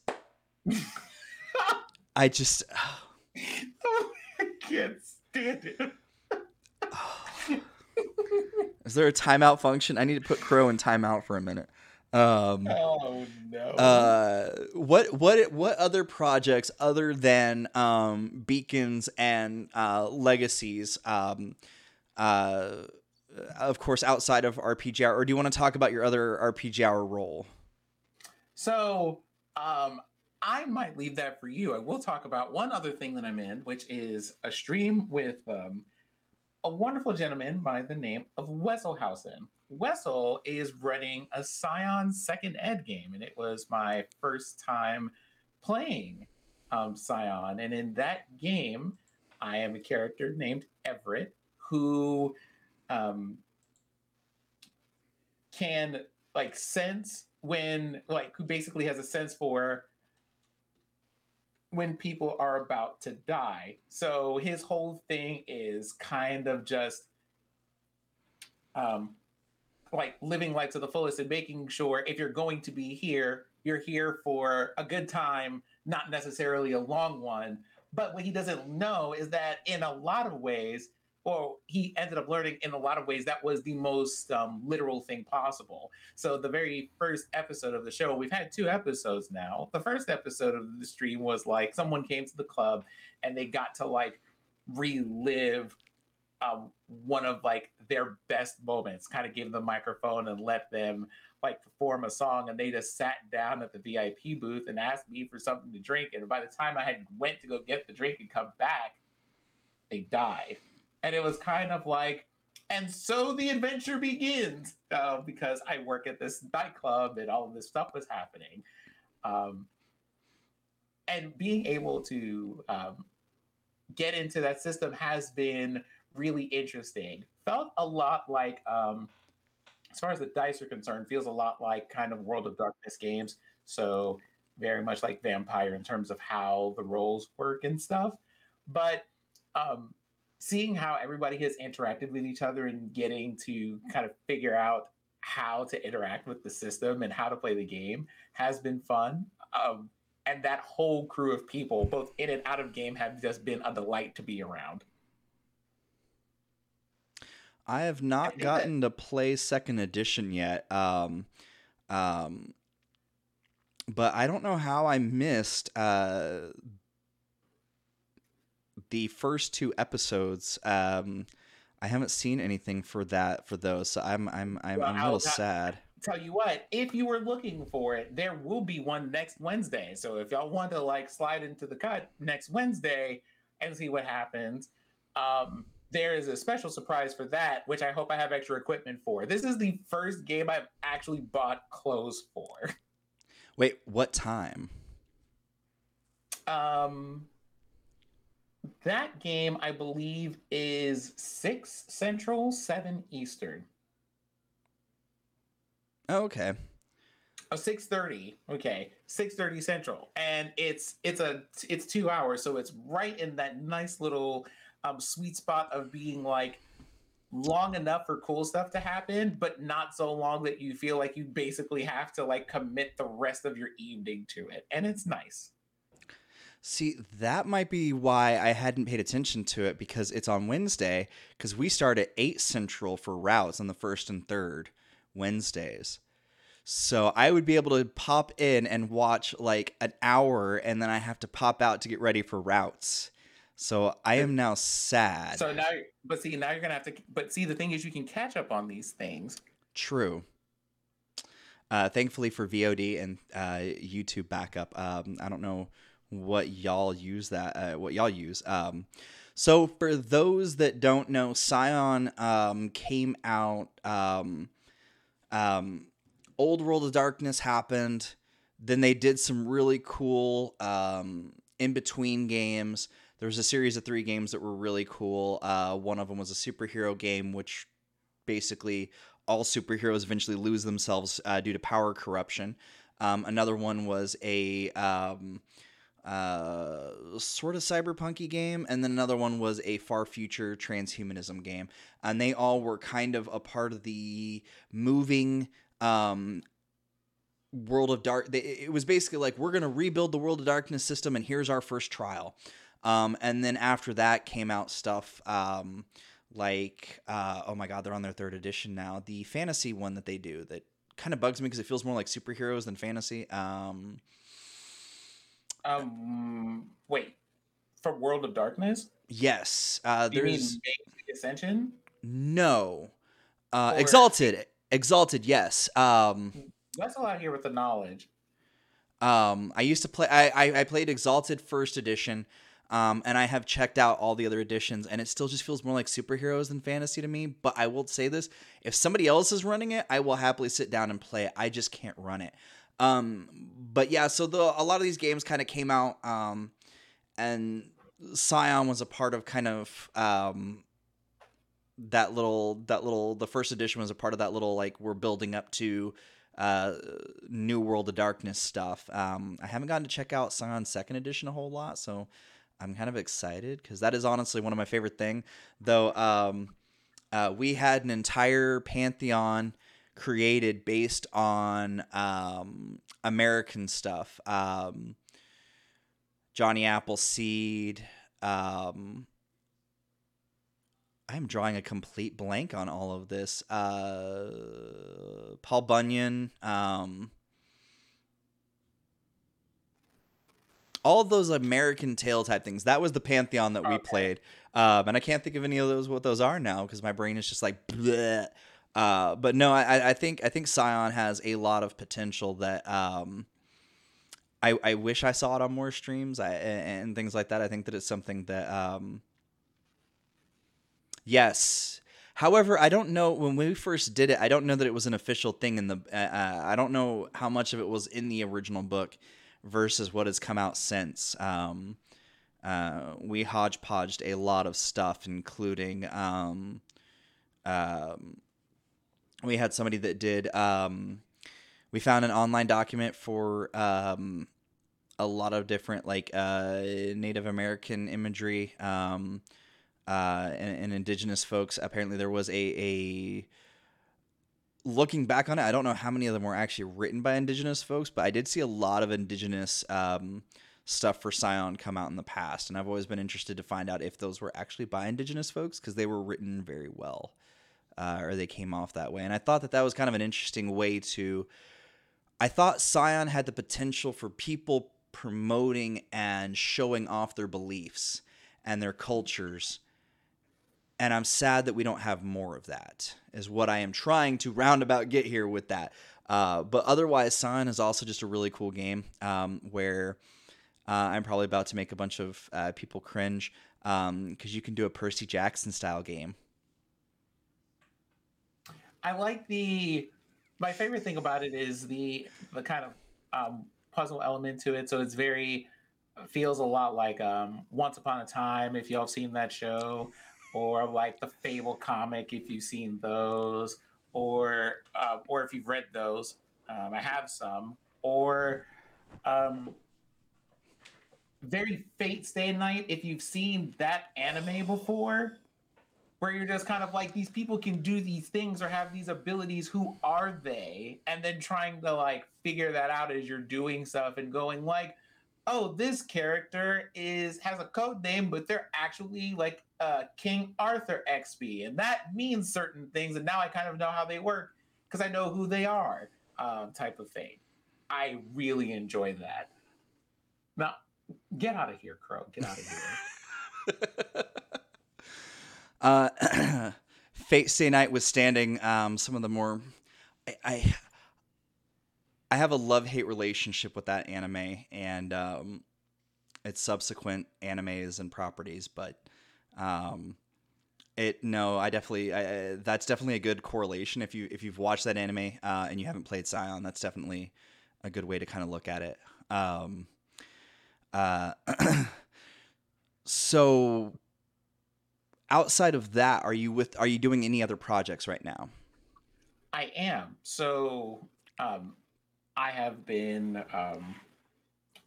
A: I just
B: I can't stand it.
A: is there a timeout function? I need to put Crow in timeout for a minute. Um,
B: Oh no.
A: uh, what what what other projects other than um, beacons and uh, legacies? Um, uh, of course, outside of RPG Hour, or do you want to talk about your other RPG Hour role?
B: So, um, I might leave that for you. I will talk about one other thing that I'm in, which is a stream with um, a wonderful gentleman by the name of Wesselhausen. Wessel is running a Scion Second Ed game, and it was my first time playing um, Scion. And in that game, I am a character named Everett who um, can like sense when like who basically has a sense for when people are about to die. So his whole thing is kind of just um like living life to the fullest and making sure if you're going to be here, you're here for a good time, not necessarily a long one. But what he doesn't know is that in a lot of ways, or he ended up learning in a lot of ways that was the most um, literal thing possible. So the very first episode of the show, we've had two episodes now. The first episode of the stream was like someone came to the club and they got to like relive um, one of like their best moments. Kind of give them the microphone and let them like perform a song, and they just sat down at the VIP booth and asked me for something to drink. And by the time I had went to go get the drink and come back, they died and it was kind of like and so the adventure begins uh, because I work at this nightclub and all of this stuff was happening. Um, and being able to um, get into that system has been really interesting. Felt a lot like, um, as far as the dice are concerned, feels a lot like kind of World of Darkness games. So very much like Vampire in terms of how the rolls work and stuff. But um, seeing how everybody has interacted with each other and getting to kind of figure out how to interact with the system and how to play the game has been fun. Um, and that whole crew of people, both in and out of game, have just been a delight to be around.
A: I have not I gotten that... to play second edition yet. Um, um, but I don't know how I missed uh, the first two episodes, um, I haven't seen anything for that for those, so I'm I'm I'm, well, I'm a little sad.
B: Tell you what, if you were looking for it, there will be one next Wednesday. So if y'all want to like slide into the cut next Wednesday and see what happens, um, there is a special surprise for that, which I hope I have extra equipment for. This is the first game I've actually bought clothes for.
A: Wait, what time?
B: Um, that game, I believe, is six Central, seven Eastern.
A: Okay.
B: Oh, 6.30 okay. 6.30 central. And it's it's a it's two hours so it's right in that nice little um, sweet spot of being like long enough for cool stuff to happen but not so long that you feel like you basically have to like commit the rest of your evening to it. And it's nice
A: See, that might be why I hadn't paid attention to it because it's on Wednesday. Because we start at eight central for routes on the first and third Wednesdays. So I would be able to pop in and watch like an hour, and then I have to pop out to get ready for routes. So I am now sad.
B: So now, but see, now you're gonna have to. But see, the thing is, you can catch up on these things.
A: True. Uh, thankfully for VOD and uh, YouTube backup, um, I don't know what y'all use that uh, what y'all use. Um, so for those that don't know, Scion um, came out. Um, um, Old World of Darkness happened. Then they did some really cool um, in between games. There was a series of three games that were really cool. Uh, one of them was a superhero game, which basically all superheroes eventually lose themselves uh, due to power corruption. Um, another one was a um, uh, sort of cyberpunky game, and then another one was a far future transhumanism game, and they all were kind of a part of the moving um, world of dark. It was basically like we're gonna rebuild the world of darkness system, and here's our first trial. Um, and then after that came out stuff um, like uh, oh my god, they're on their third edition now. The fantasy one that they do that kind of bugs me because it feels more like superheroes than fantasy. Um,
B: um, wait, for World of Darkness?
A: Yes. Uh,
B: Do you there's mean Ascension?
A: No. Uh, or... Exalted. Exalted. Yes. Um,
B: That's a lot here with the knowledge.
A: Um, I used to play. I, I, I played Exalted First Edition. Um, and I have checked out all the other editions, and it still just feels more like superheroes than fantasy to me. But I will say this: if somebody else is running it, I will happily sit down and play it. I just can't run it. Um, but yeah, so the a lot of these games kind of came out, um, and Scion was a part of kind of um, that little that little the first edition was a part of that little like we're building up to uh, new world of darkness stuff. Um, I haven't gotten to check out Scion second edition a whole lot, so I'm kind of excited because that is honestly one of my favorite thing. Though um, uh, we had an entire pantheon created based on um, American stuff. Um, Johnny Appleseed. Um, I'm drawing a complete blank on all of this. Uh, Paul Bunyan, um, all of those American tale type things. That was the pantheon that we
B: Okay.
A: played, um, and I can't think of any of those what those are now because my brain is just like. Bleh. Uh, but no, I, I think I think Scion has a lot of potential that um, I, I wish I saw it on more streams I, and, things like that. I think that it's something that um, yes. However, I don't know when we first did it. I don't know that it was an official thing in the. Uh, uh, I don't know how much of it was in the original book versus what has come out since. Um, uh, we hodgepodged a lot of stuff, including um, um, we had somebody that did. Um, we found an online document for um, a lot of different like uh, Native American imagery um, uh, and, and indigenous folks. Apparently, there was a a looking back on it, I don't know how many of them were actually written by indigenous folks, but I did see a lot of indigenous um, stuff for Scion come out in the past, and I've always been interested to find out if those were actually by indigenous folks because they were written very well, uh, or they came off that way. And I thought that that was kind of an interesting way to. I thought Scion had the potential for people promoting and showing off their beliefs and their cultures and I'm sad that we don't have more of that. Is what I am trying to roundabout get here with that. Uh, but otherwise, Scion is also just a really cool game um, where uh, I'm probably about to make a bunch of uh, people cringe because you can do a Percy Jackson style game.
B: I like the. My favorite thing about it is the the kind of um, puzzle element to it. So it's very feels a lot like um, Once Upon a Time, if y'all have seen that show, or like the Fable comic, if you've seen those, or uh, or if you've read those. Um, I have some, or um, very Fate Stay Night, if you've seen that anime before where you're just kind of like these people can do these things or have these abilities who are they? And then trying to like figure that out as you're doing stuff and going like oh this character is has a code name but they're actually like uh king arthur xp and that means certain things and now i kind of know how they work because i know who they are um, type of thing. I really enjoy that. Now get out of here crow. Get out of here
A: Uh, Fate Stay Night withstanding um, some of the more. I, I, I have a love hate relationship with that anime and um, its subsequent animes and properties, but um, it no, I definitely I- that's definitely a good correlation. If you if you've watched that anime uh, and you haven't played Scion, that's definitely a good way to kind of look at it. Um, uh, so outside of that, are you with? Are you doing any other projects right now?
B: I am. So um, I have been um,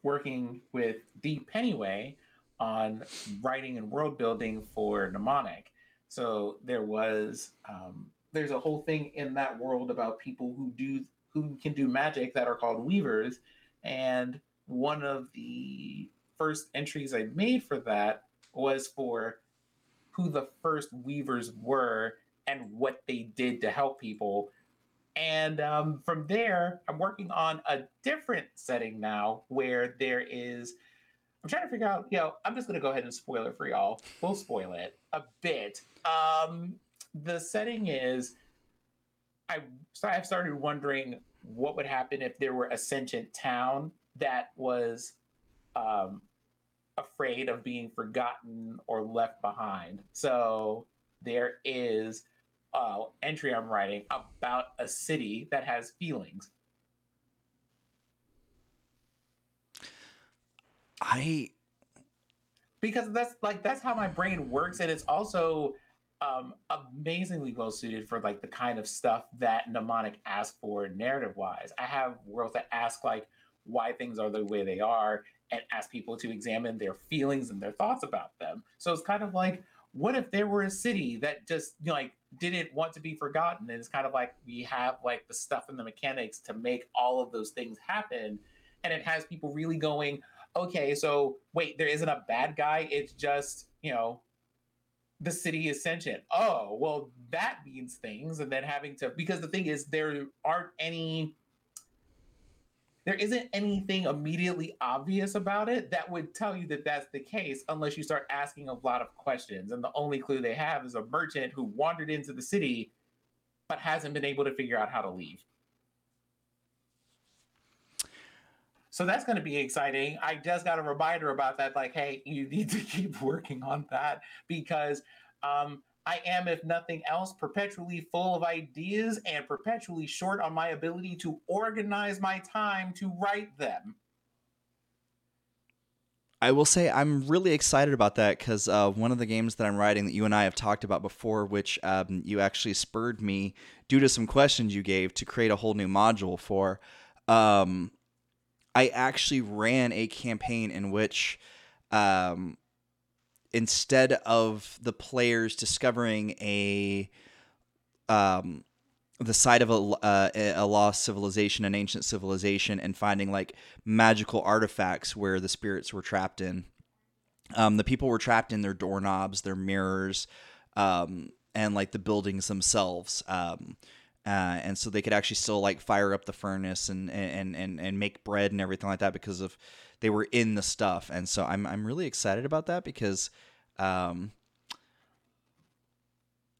B: working with Dee Pennyway on writing and world building for Mnemonic. So there was um, there's a whole thing in that world about people who do who can do magic that are called weavers, and one of the first entries I made for that was for who the first weavers were and what they did to help people. And um, from there, I'm working on a different setting now where there is. I'm trying to figure out, you know, I'm just going to go ahead and spoil it for y'all. We'll spoil it a bit. Um, the setting is. I, I've started wondering what would happen if there were a sentient town that was um, afraid of being forgotten or left behind. So there is uh, entry I'm writing about a city that has feelings.
A: I
B: because that's like that's how my brain works and it's also um, amazingly well suited for like the kind of stuff that mnemonic asks for narrative wise i have worlds that ask like why things are the way they are and ask people to examine their feelings and their thoughts about them so it's kind of like what if there were a city that just you know, like didn't want to be forgotten and it's kind of like we have like the stuff and the mechanics to make all of those things happen and it has people really going okay, so wait, there isn't a bad guy. It's just, you know, the city is sentient. Oh, well, that means things. And then having to, because the thing is, there aren't any, there isn't anything immediately obvious about it that would tell you that that's the case unless you start asking a lot of questions. And the only clue they have is a merchant who wandered into the city but hasn't been able to figure out how to leave. So that's going to be exciting. I just got a reminder about that. Like, hey, you need to keep working on that because um, I am, if nothing else, perpetually full of ideas and perpetually short on my ability to organize my time to write them.
A: I will say I'm really excited about that because uh, one of the games that I'm writing that you and I have talked about before, which um, you actually spurred me due to some questions you gave to create a whole new module for. Um, I actually ran a campaign in which, um, instead of the players discovering a um, the site of a, uh, a lost civilization, an ancient civilization, and finding like magical artifacts where the spirits were trapped in. Um, the people were trapped in their doorknobs, their mirrors, um, and like the buildings themselves. Um, uh, and so they could actually still like fire up the furnace and and and and make bread and everything like that because of they were in the stuff. And so I'm I'm really excited about that because um,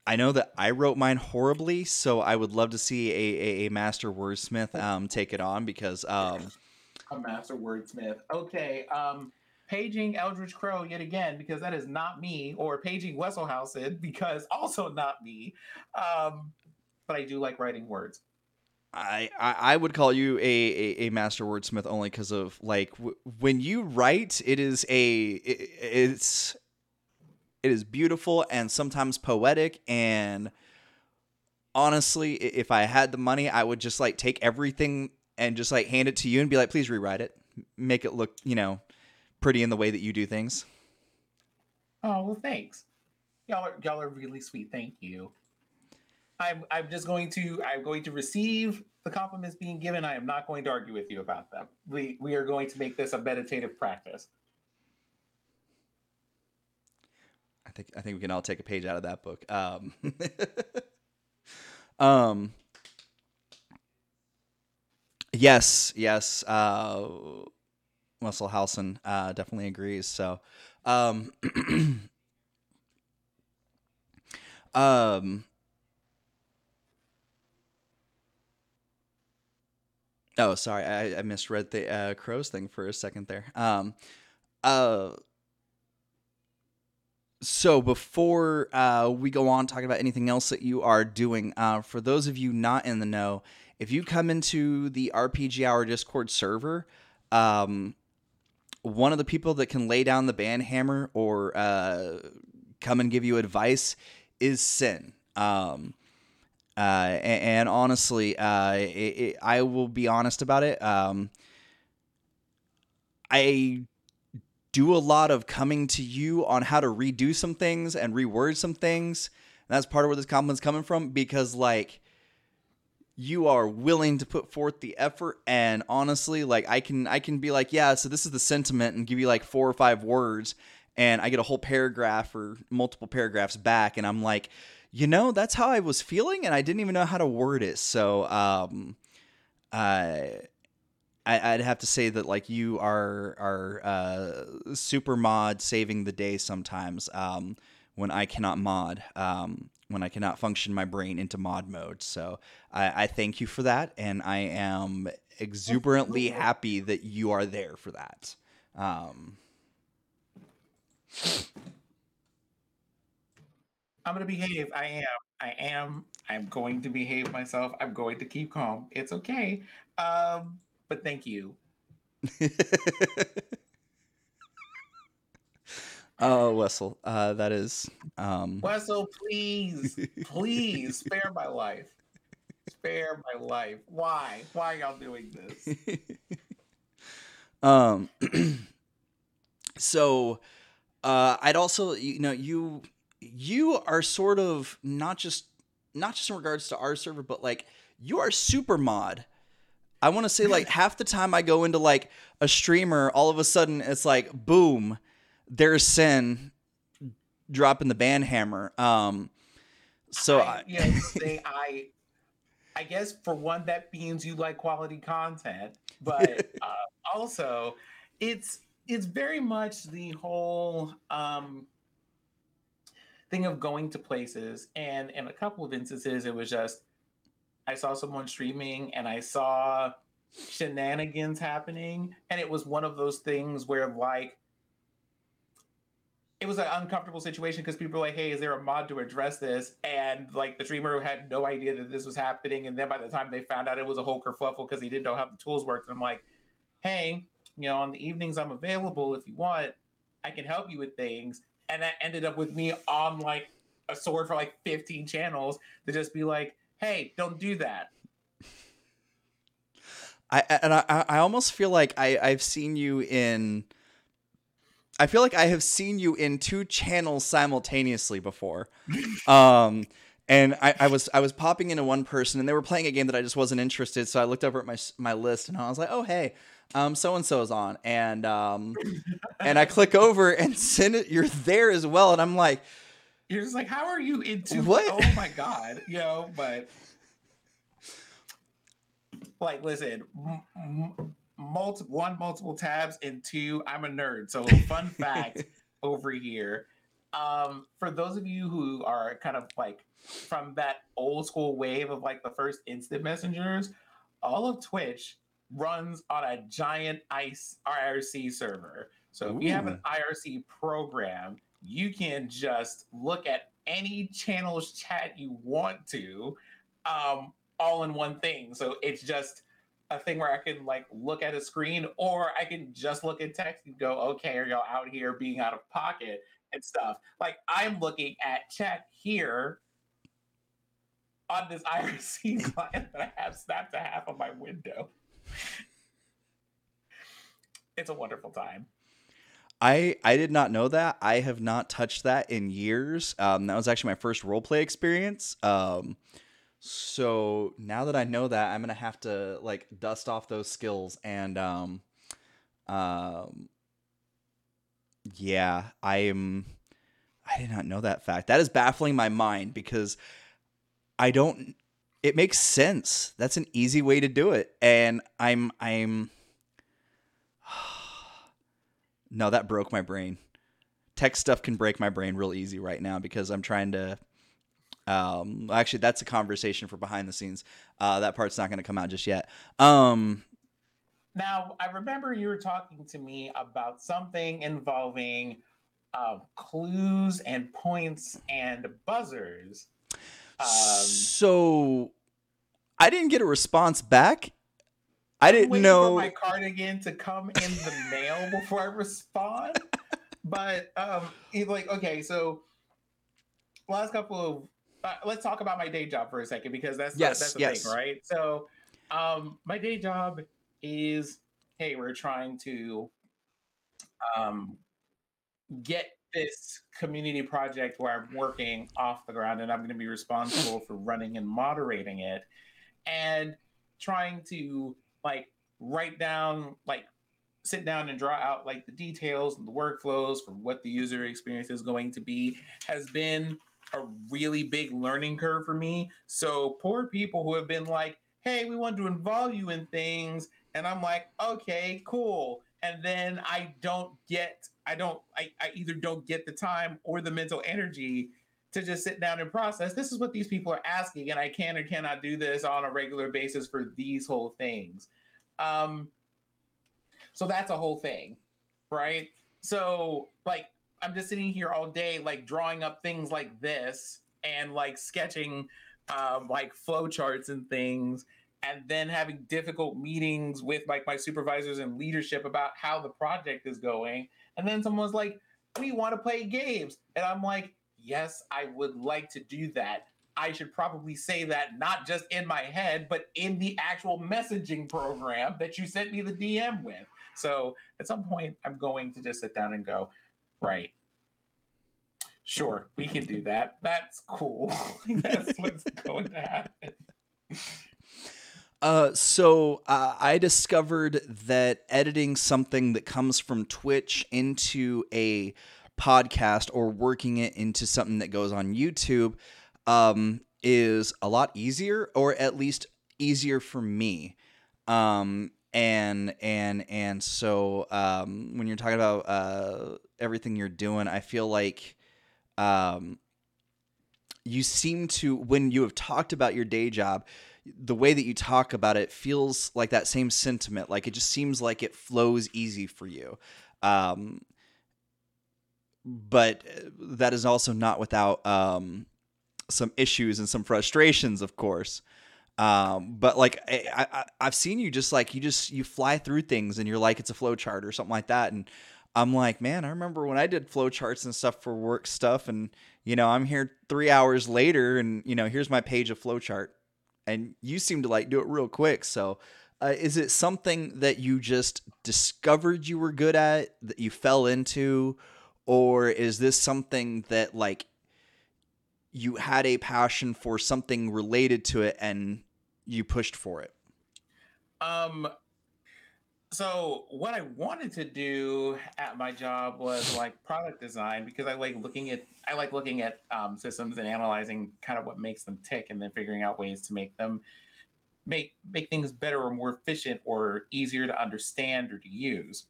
A: I know that I wrote mine horribly, so I would love to see a a, a master wordsmith um, take it on because um,
B: a master wordsmith. Okay. Um, paging Eldritch Crow yet again because that is not me, or paging Wesselhausen because also not me. Um, but I do like writing words.
A: I, I would call you a, a, a master wordsmith only because of like w- when you write it is a it, it's it is beautiful and sometimes poetic and honestly if I had the money I would just like take everything and just like hand it to you and be like please rewrite it. Make it look you know pretty in the way that you do things.
B: Oh well thanks. Y'all are y'all are really sweet. Thank you I'm I'm just going to I'm going to receive the compliments being given. I am not going to argue with you about them. We we are going to make this a meditative practice.
A: I think I think we can all take a page out of that book. Um, um yes, yes. Uh, Wesselhausen uh, definitely agrees. So, um, um, Oh, sorry, I, I misread the uh, crows thing for a second there. Um, uh, so before uh, we go on talking about anything else that you are doing, uh, for those of you not in the know, if you come into the RPG Hour Discord server, um, one of the people that can lay down the band hammer or uh, come and give you advice is Sin. Um, uh, and, and, honestly, uh, it, it, I will be honest about it. Um, I do a lot of coming to you on how to redo some things and reword some things. And that's part of where this compliment's coming from because, like, you are willing to put forth the effort and honestly like i can i can be like yeah so this is the sentiment and give you like four or five words and i get a whole paragraph or multiple paragraphs back and i'm like you know, that's how I was feeling, and I didn't even know how to word it. So, um, I, I'd have to say that like you are are uh, super mod saving the day sometimes um, when I cannot mod, um, when I cannot function my brain into mod mode. So I, I thank you for that, and I am exuberantly happy that you are there for that. Um,
B: I'm gonna behave. I am. I am. I'm going to behave myself. I'm going to keep calm. It's okay. Um, but thank you.
A: oh, Wessel, uh, that is. Um...
B: Wessel, please, please spare my life. Spare my life. Why? Why are y'all doing this?
A: um. so, uh, I'd also, you know, you you are sort of not just not just in regards to our server, but like you are super mod. I want to say like half the time I go into like a streamer, all of a sudden it's like boom, there's Sin dropping the ban hammer. Um, so
B: I,
A: I,
B: know, say I, I guess for one, that means you like quality content, but uh, also, it's it's very much the whole um, thing of going to places, and in a couple of instances, it was just I saw someone streaming and I saw shenanigans happening, and it was one of those things where like it was an uncomfortable situation because people were like, "Hey, is there a mod to address this?" And like the streamer had no idea that this was happening, and then by the time they found out, it was a whole kerfuffle because he didn't know how the tools worked. And I'm like, "Hey, you know, on the evenings I'm available if you want, I can help you with things." And that ended up with me on like a sword for like 15 channels to just be like, "Hey, don't do that."
A: I and I I almost feel like I I've seen you in. I feel like I have seen you in two channels simultaneously before. Um, and I, I was I was popping into one person and they were playing a game that I just wasn't interested. So I looked over at my my list and I was like, oh hey, um, so and so is on, and um, and I click over and send it. You're there as well, and I'm like,
B: You're just like, "How are you into
A: What?
B: Oh my god, you know, but like, listen, m- m- multiple one multiple tabs and two, I'm a nerd. So, fun fact over here. Um, for those of you who are kind of like from that old school wave of like the first instant messengers, all of Twitch runs on a giant ice IRC server. So if you have an IRC program, you can just look at any channel's chat you want to, um, all in one thing. So it's just a thing where I can like look at a screen, or I can just look at text and go, "Okay, are y'all out here being out of pocket and stuff?" Like I'm looking at chat here on this IRC client that I have snapped to half of my window. It's a wonderful time.
A: I I did not know that. I have not touched that in years. Um, that was actually my first role play experience. Um, so now that I know that, I'm gonna have to like dust off those skills and um, um, yeah, I am. I did not know that fact. That is baffling my mind because I don't. It makes sense. That's an easy way to do it, and I'm I'm. No, that broke my brain. Tech stuff can break my brain real easy right now because I'm trying to. Um, actually, that's a conversation for behind the scenes. Uh, that part's not going to come out just yet. Um,
B: Now, I remember you were talking to me about something involving uh, clues and points and buzzers. Um,
A: so I didn't get a response back. I didn't know.
B: my cardigan to come in the mail before I respond. But um, it's like okay, so last couple of uh, let's talk about my day job for a second because that's
A: Yes,
B: that's the
A: yes.
B: thing, right? So um, my day job is hey, we're trying to um, get this community project where I'm working off the ground, and I'm going to be responsible for running and moderating it, and trying to like write down like sit down and draw out like the details and the workflows for what the user experience is going to be has been a really big learning curve for me. So poor people who have been like hey we want to involve you in things and i'm like okay cool and then i don't get i don't I, I either don't get the time or the mental energy to just sit down and process. This is what these people are asking and i can or cannot do this on a regular basis for these whole things. Um so that's a whole thing right? So like i'm just sitting here all day like drawing up things like this and like sketching um like flow charts and things and then having difficult meetings with like my supervisors and leadership about how the project is going. And then someone's like we want to play games. And i'm like yes i would like to do that. I should probably say that not just in my head but in the actual messaging program that you sent me the dm with. So at some point i'm going to just sit down and go right. Sure we can do that. That's cool. That's what's going to happen
A: Uh, so uh, I discovered that editing something that comes from Twitch into a podcast or working it into something that goes on YouTube um, is a lot easier, or at least easier for me. Um, and and and so um, when you're talking about uh, everything you're doing, I feel like um, you seem to when you have talked about your day job the way that you talk about it feels like that same sentiment like it just seems like it flows easy for you. Um, but uh, that is also not without um, some issues and some frustrations of course. Um, but like I, I i've seen you just like you just you fly through things and you're like it's a flow chart or something like that. And i'm like man i remember when i did flow charts and stuff for work stuff and you know i'm here three hours later and you know here's my page of flow chart and you seem to like do it real quick so uh, is it something that you just discovered you were good at that you fell into or is this something that like you had a passion for something related to it and you pushed for it?
B: Um so what I wanted to do at my job was like product design because I like looking at I like looking at um, systems and analyzing kind of what makes them tick and then figuring out ways to make them make make things better or more efficient or easier to understand or to use.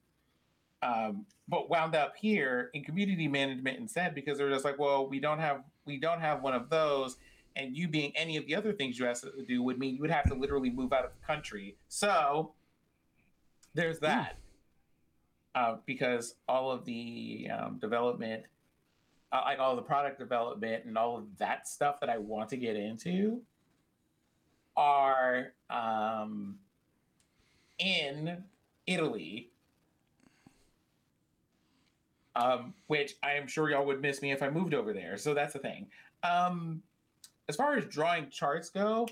B: Um, but wound up here in community management instead because they're just like, well, we don't have we don't have one of those, and you being any of the other things you have to do would mean you would have to literally move out of the country. So there's hmm. that. Uh, because all of the um, development, uh, like all the product development and all of that stuff that I want to get into, are um, in Italy um, which I am sure y'all would miss me if I moved over there. So that's the thing. Um, as far as drawing charts go,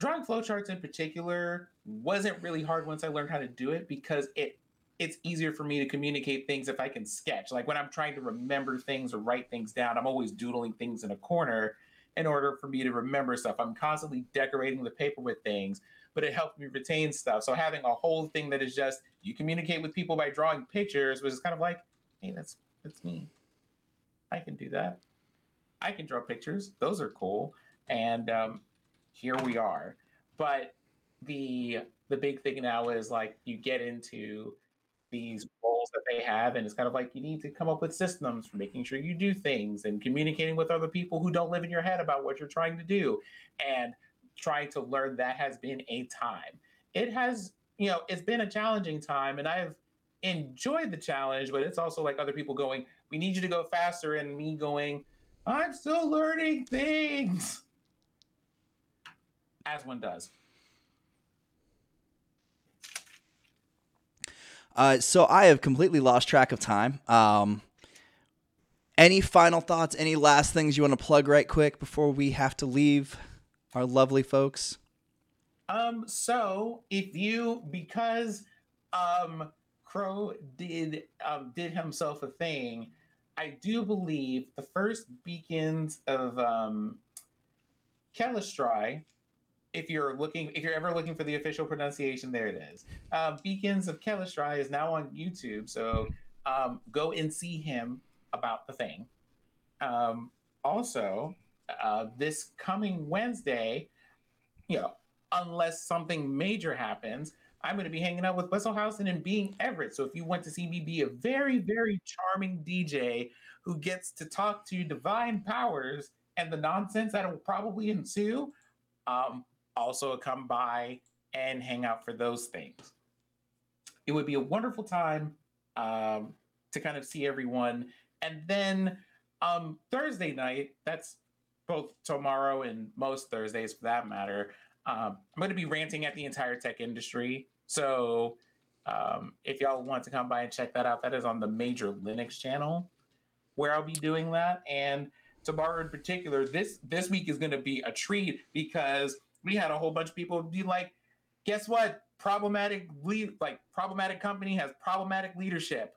B: drawing flowcharts in particular wasn't really hard once I learned how to do it because it it's easier for me to communicate things if I can sketch. Like when I'm trying to remember things or write things down, I'm always doodling things in a corner in order for me to remember stuff. I'm constantly decorating the paper with things, but it helps me retain stuff. So having a whole thing that is just you communicate with people by drawing pictures was kind of like hey, that's that's me. I can do that. I can draw pictures. Those are cool. And um, here we are. But the the big thing now is like you get into these roles that they have, and it's kind of like you need to come up with systems for making sure you do things and communicating with other people who don't live in your head about what you're trying to do. And trying to learn that has been a time. It has, you know, it's been a challenging time, and I've enjoyed the challenge, but it's also like other people going, we need you to go faster, and me going, I'm still learning things. As one does.
A: Uh, so I have completely lost track of time. Um, any final thoughts? Any last things you want to plug right quick before we have to leave our lovely folks?
B: Um, so if you because um Crow did um, did himself a thing. I do believe the first beacons of um, Kelestraye, if you're looking, if you're ever looking for the official pronunciation, there it is. Uh, beacons of Kelestraye is now on YouTube, so um, go and see him about the thing. Um, also, uh, this coming Wednesday, you know, unless something major happens, I'm going to be hanging out with Wesselhausen and being Everett. So if you want to see me be a very, very charming DJ who gets to talk to divine powers and the nonsense that will probably ensue, um, also come by and hang out for those things. It would be a wonderful time um, to kind of see everyone. And then um, Thursday night, that's both tomorrow and most Thursdays for that matter. Um, I'm going to be ranting at the entire tech industry. So um, if y'all want to come by and check that out, that is on the major Linux channel where I'll be doing that. And tomorrow in particular, this this week is going to be a treat because we had a whole bunch of people be like, guess what? Problematic lead, like problematic company has problematic leadership.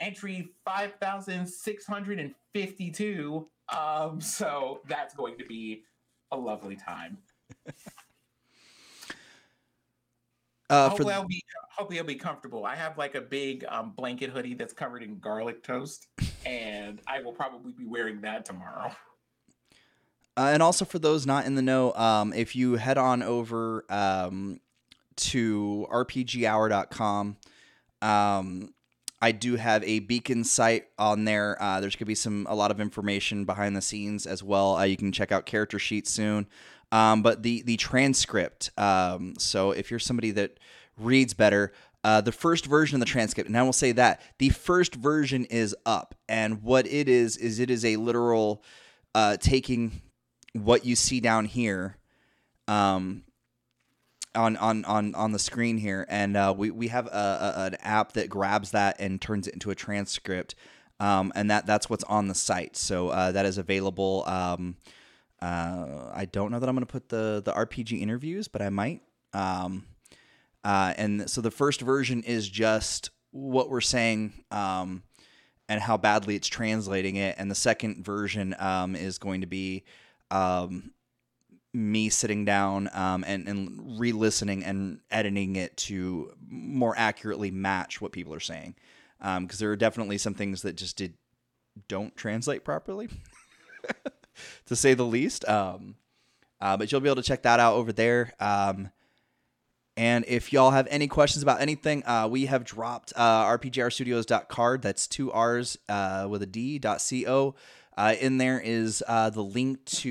B: Entry five thousand six hundred and fifty-two. Um, so that's going to be a lovely time.
A: Uh, for
B: hopefully, I'll be hopefully I'll be comfortable. I have like a big um, blanket hoodie that's covered in garlic toast, and I will probably be wearing that tomorrow.
A: Uh, and also for those not in the know, um, if you head on over um, to rpghour.com, um, I do have a beacon site on there. Uh, there's going to be some a lot of information behind the scenes as well. Uh, you can check out character sheets soon. Um, but the the transcript. Um, so if you're somebody that reads better, uh, the first version of the transcript, and I will say that the first version is up, and what it is is it is a literal uh, taking what you see down here um, on, on, on, on the screen here. And uh, we, we have a, a, an app that grabs that and turns it into a transcript. Um, and that, that's what's on the site. So uh, that is available. Um, uh, I don't know that I'm going to put the, the RPG interviews, but I might. Um, uh, and so the first version is just what we're saying um, and how badly it's translating it. And the second version um, is going to be um, me sitting down um, and, and re-listening and editing it to more accurately match what people are saying because um, there are definitely some things that just did don't translate properly to say the least um, uh, but you'll be able to check that out over there um, and if y'all have any questions about anything, uh, we have dropped uh, rpghourstudios.carrd. That's two R's uh, with a D dot co. Uh, in there is uh, the link to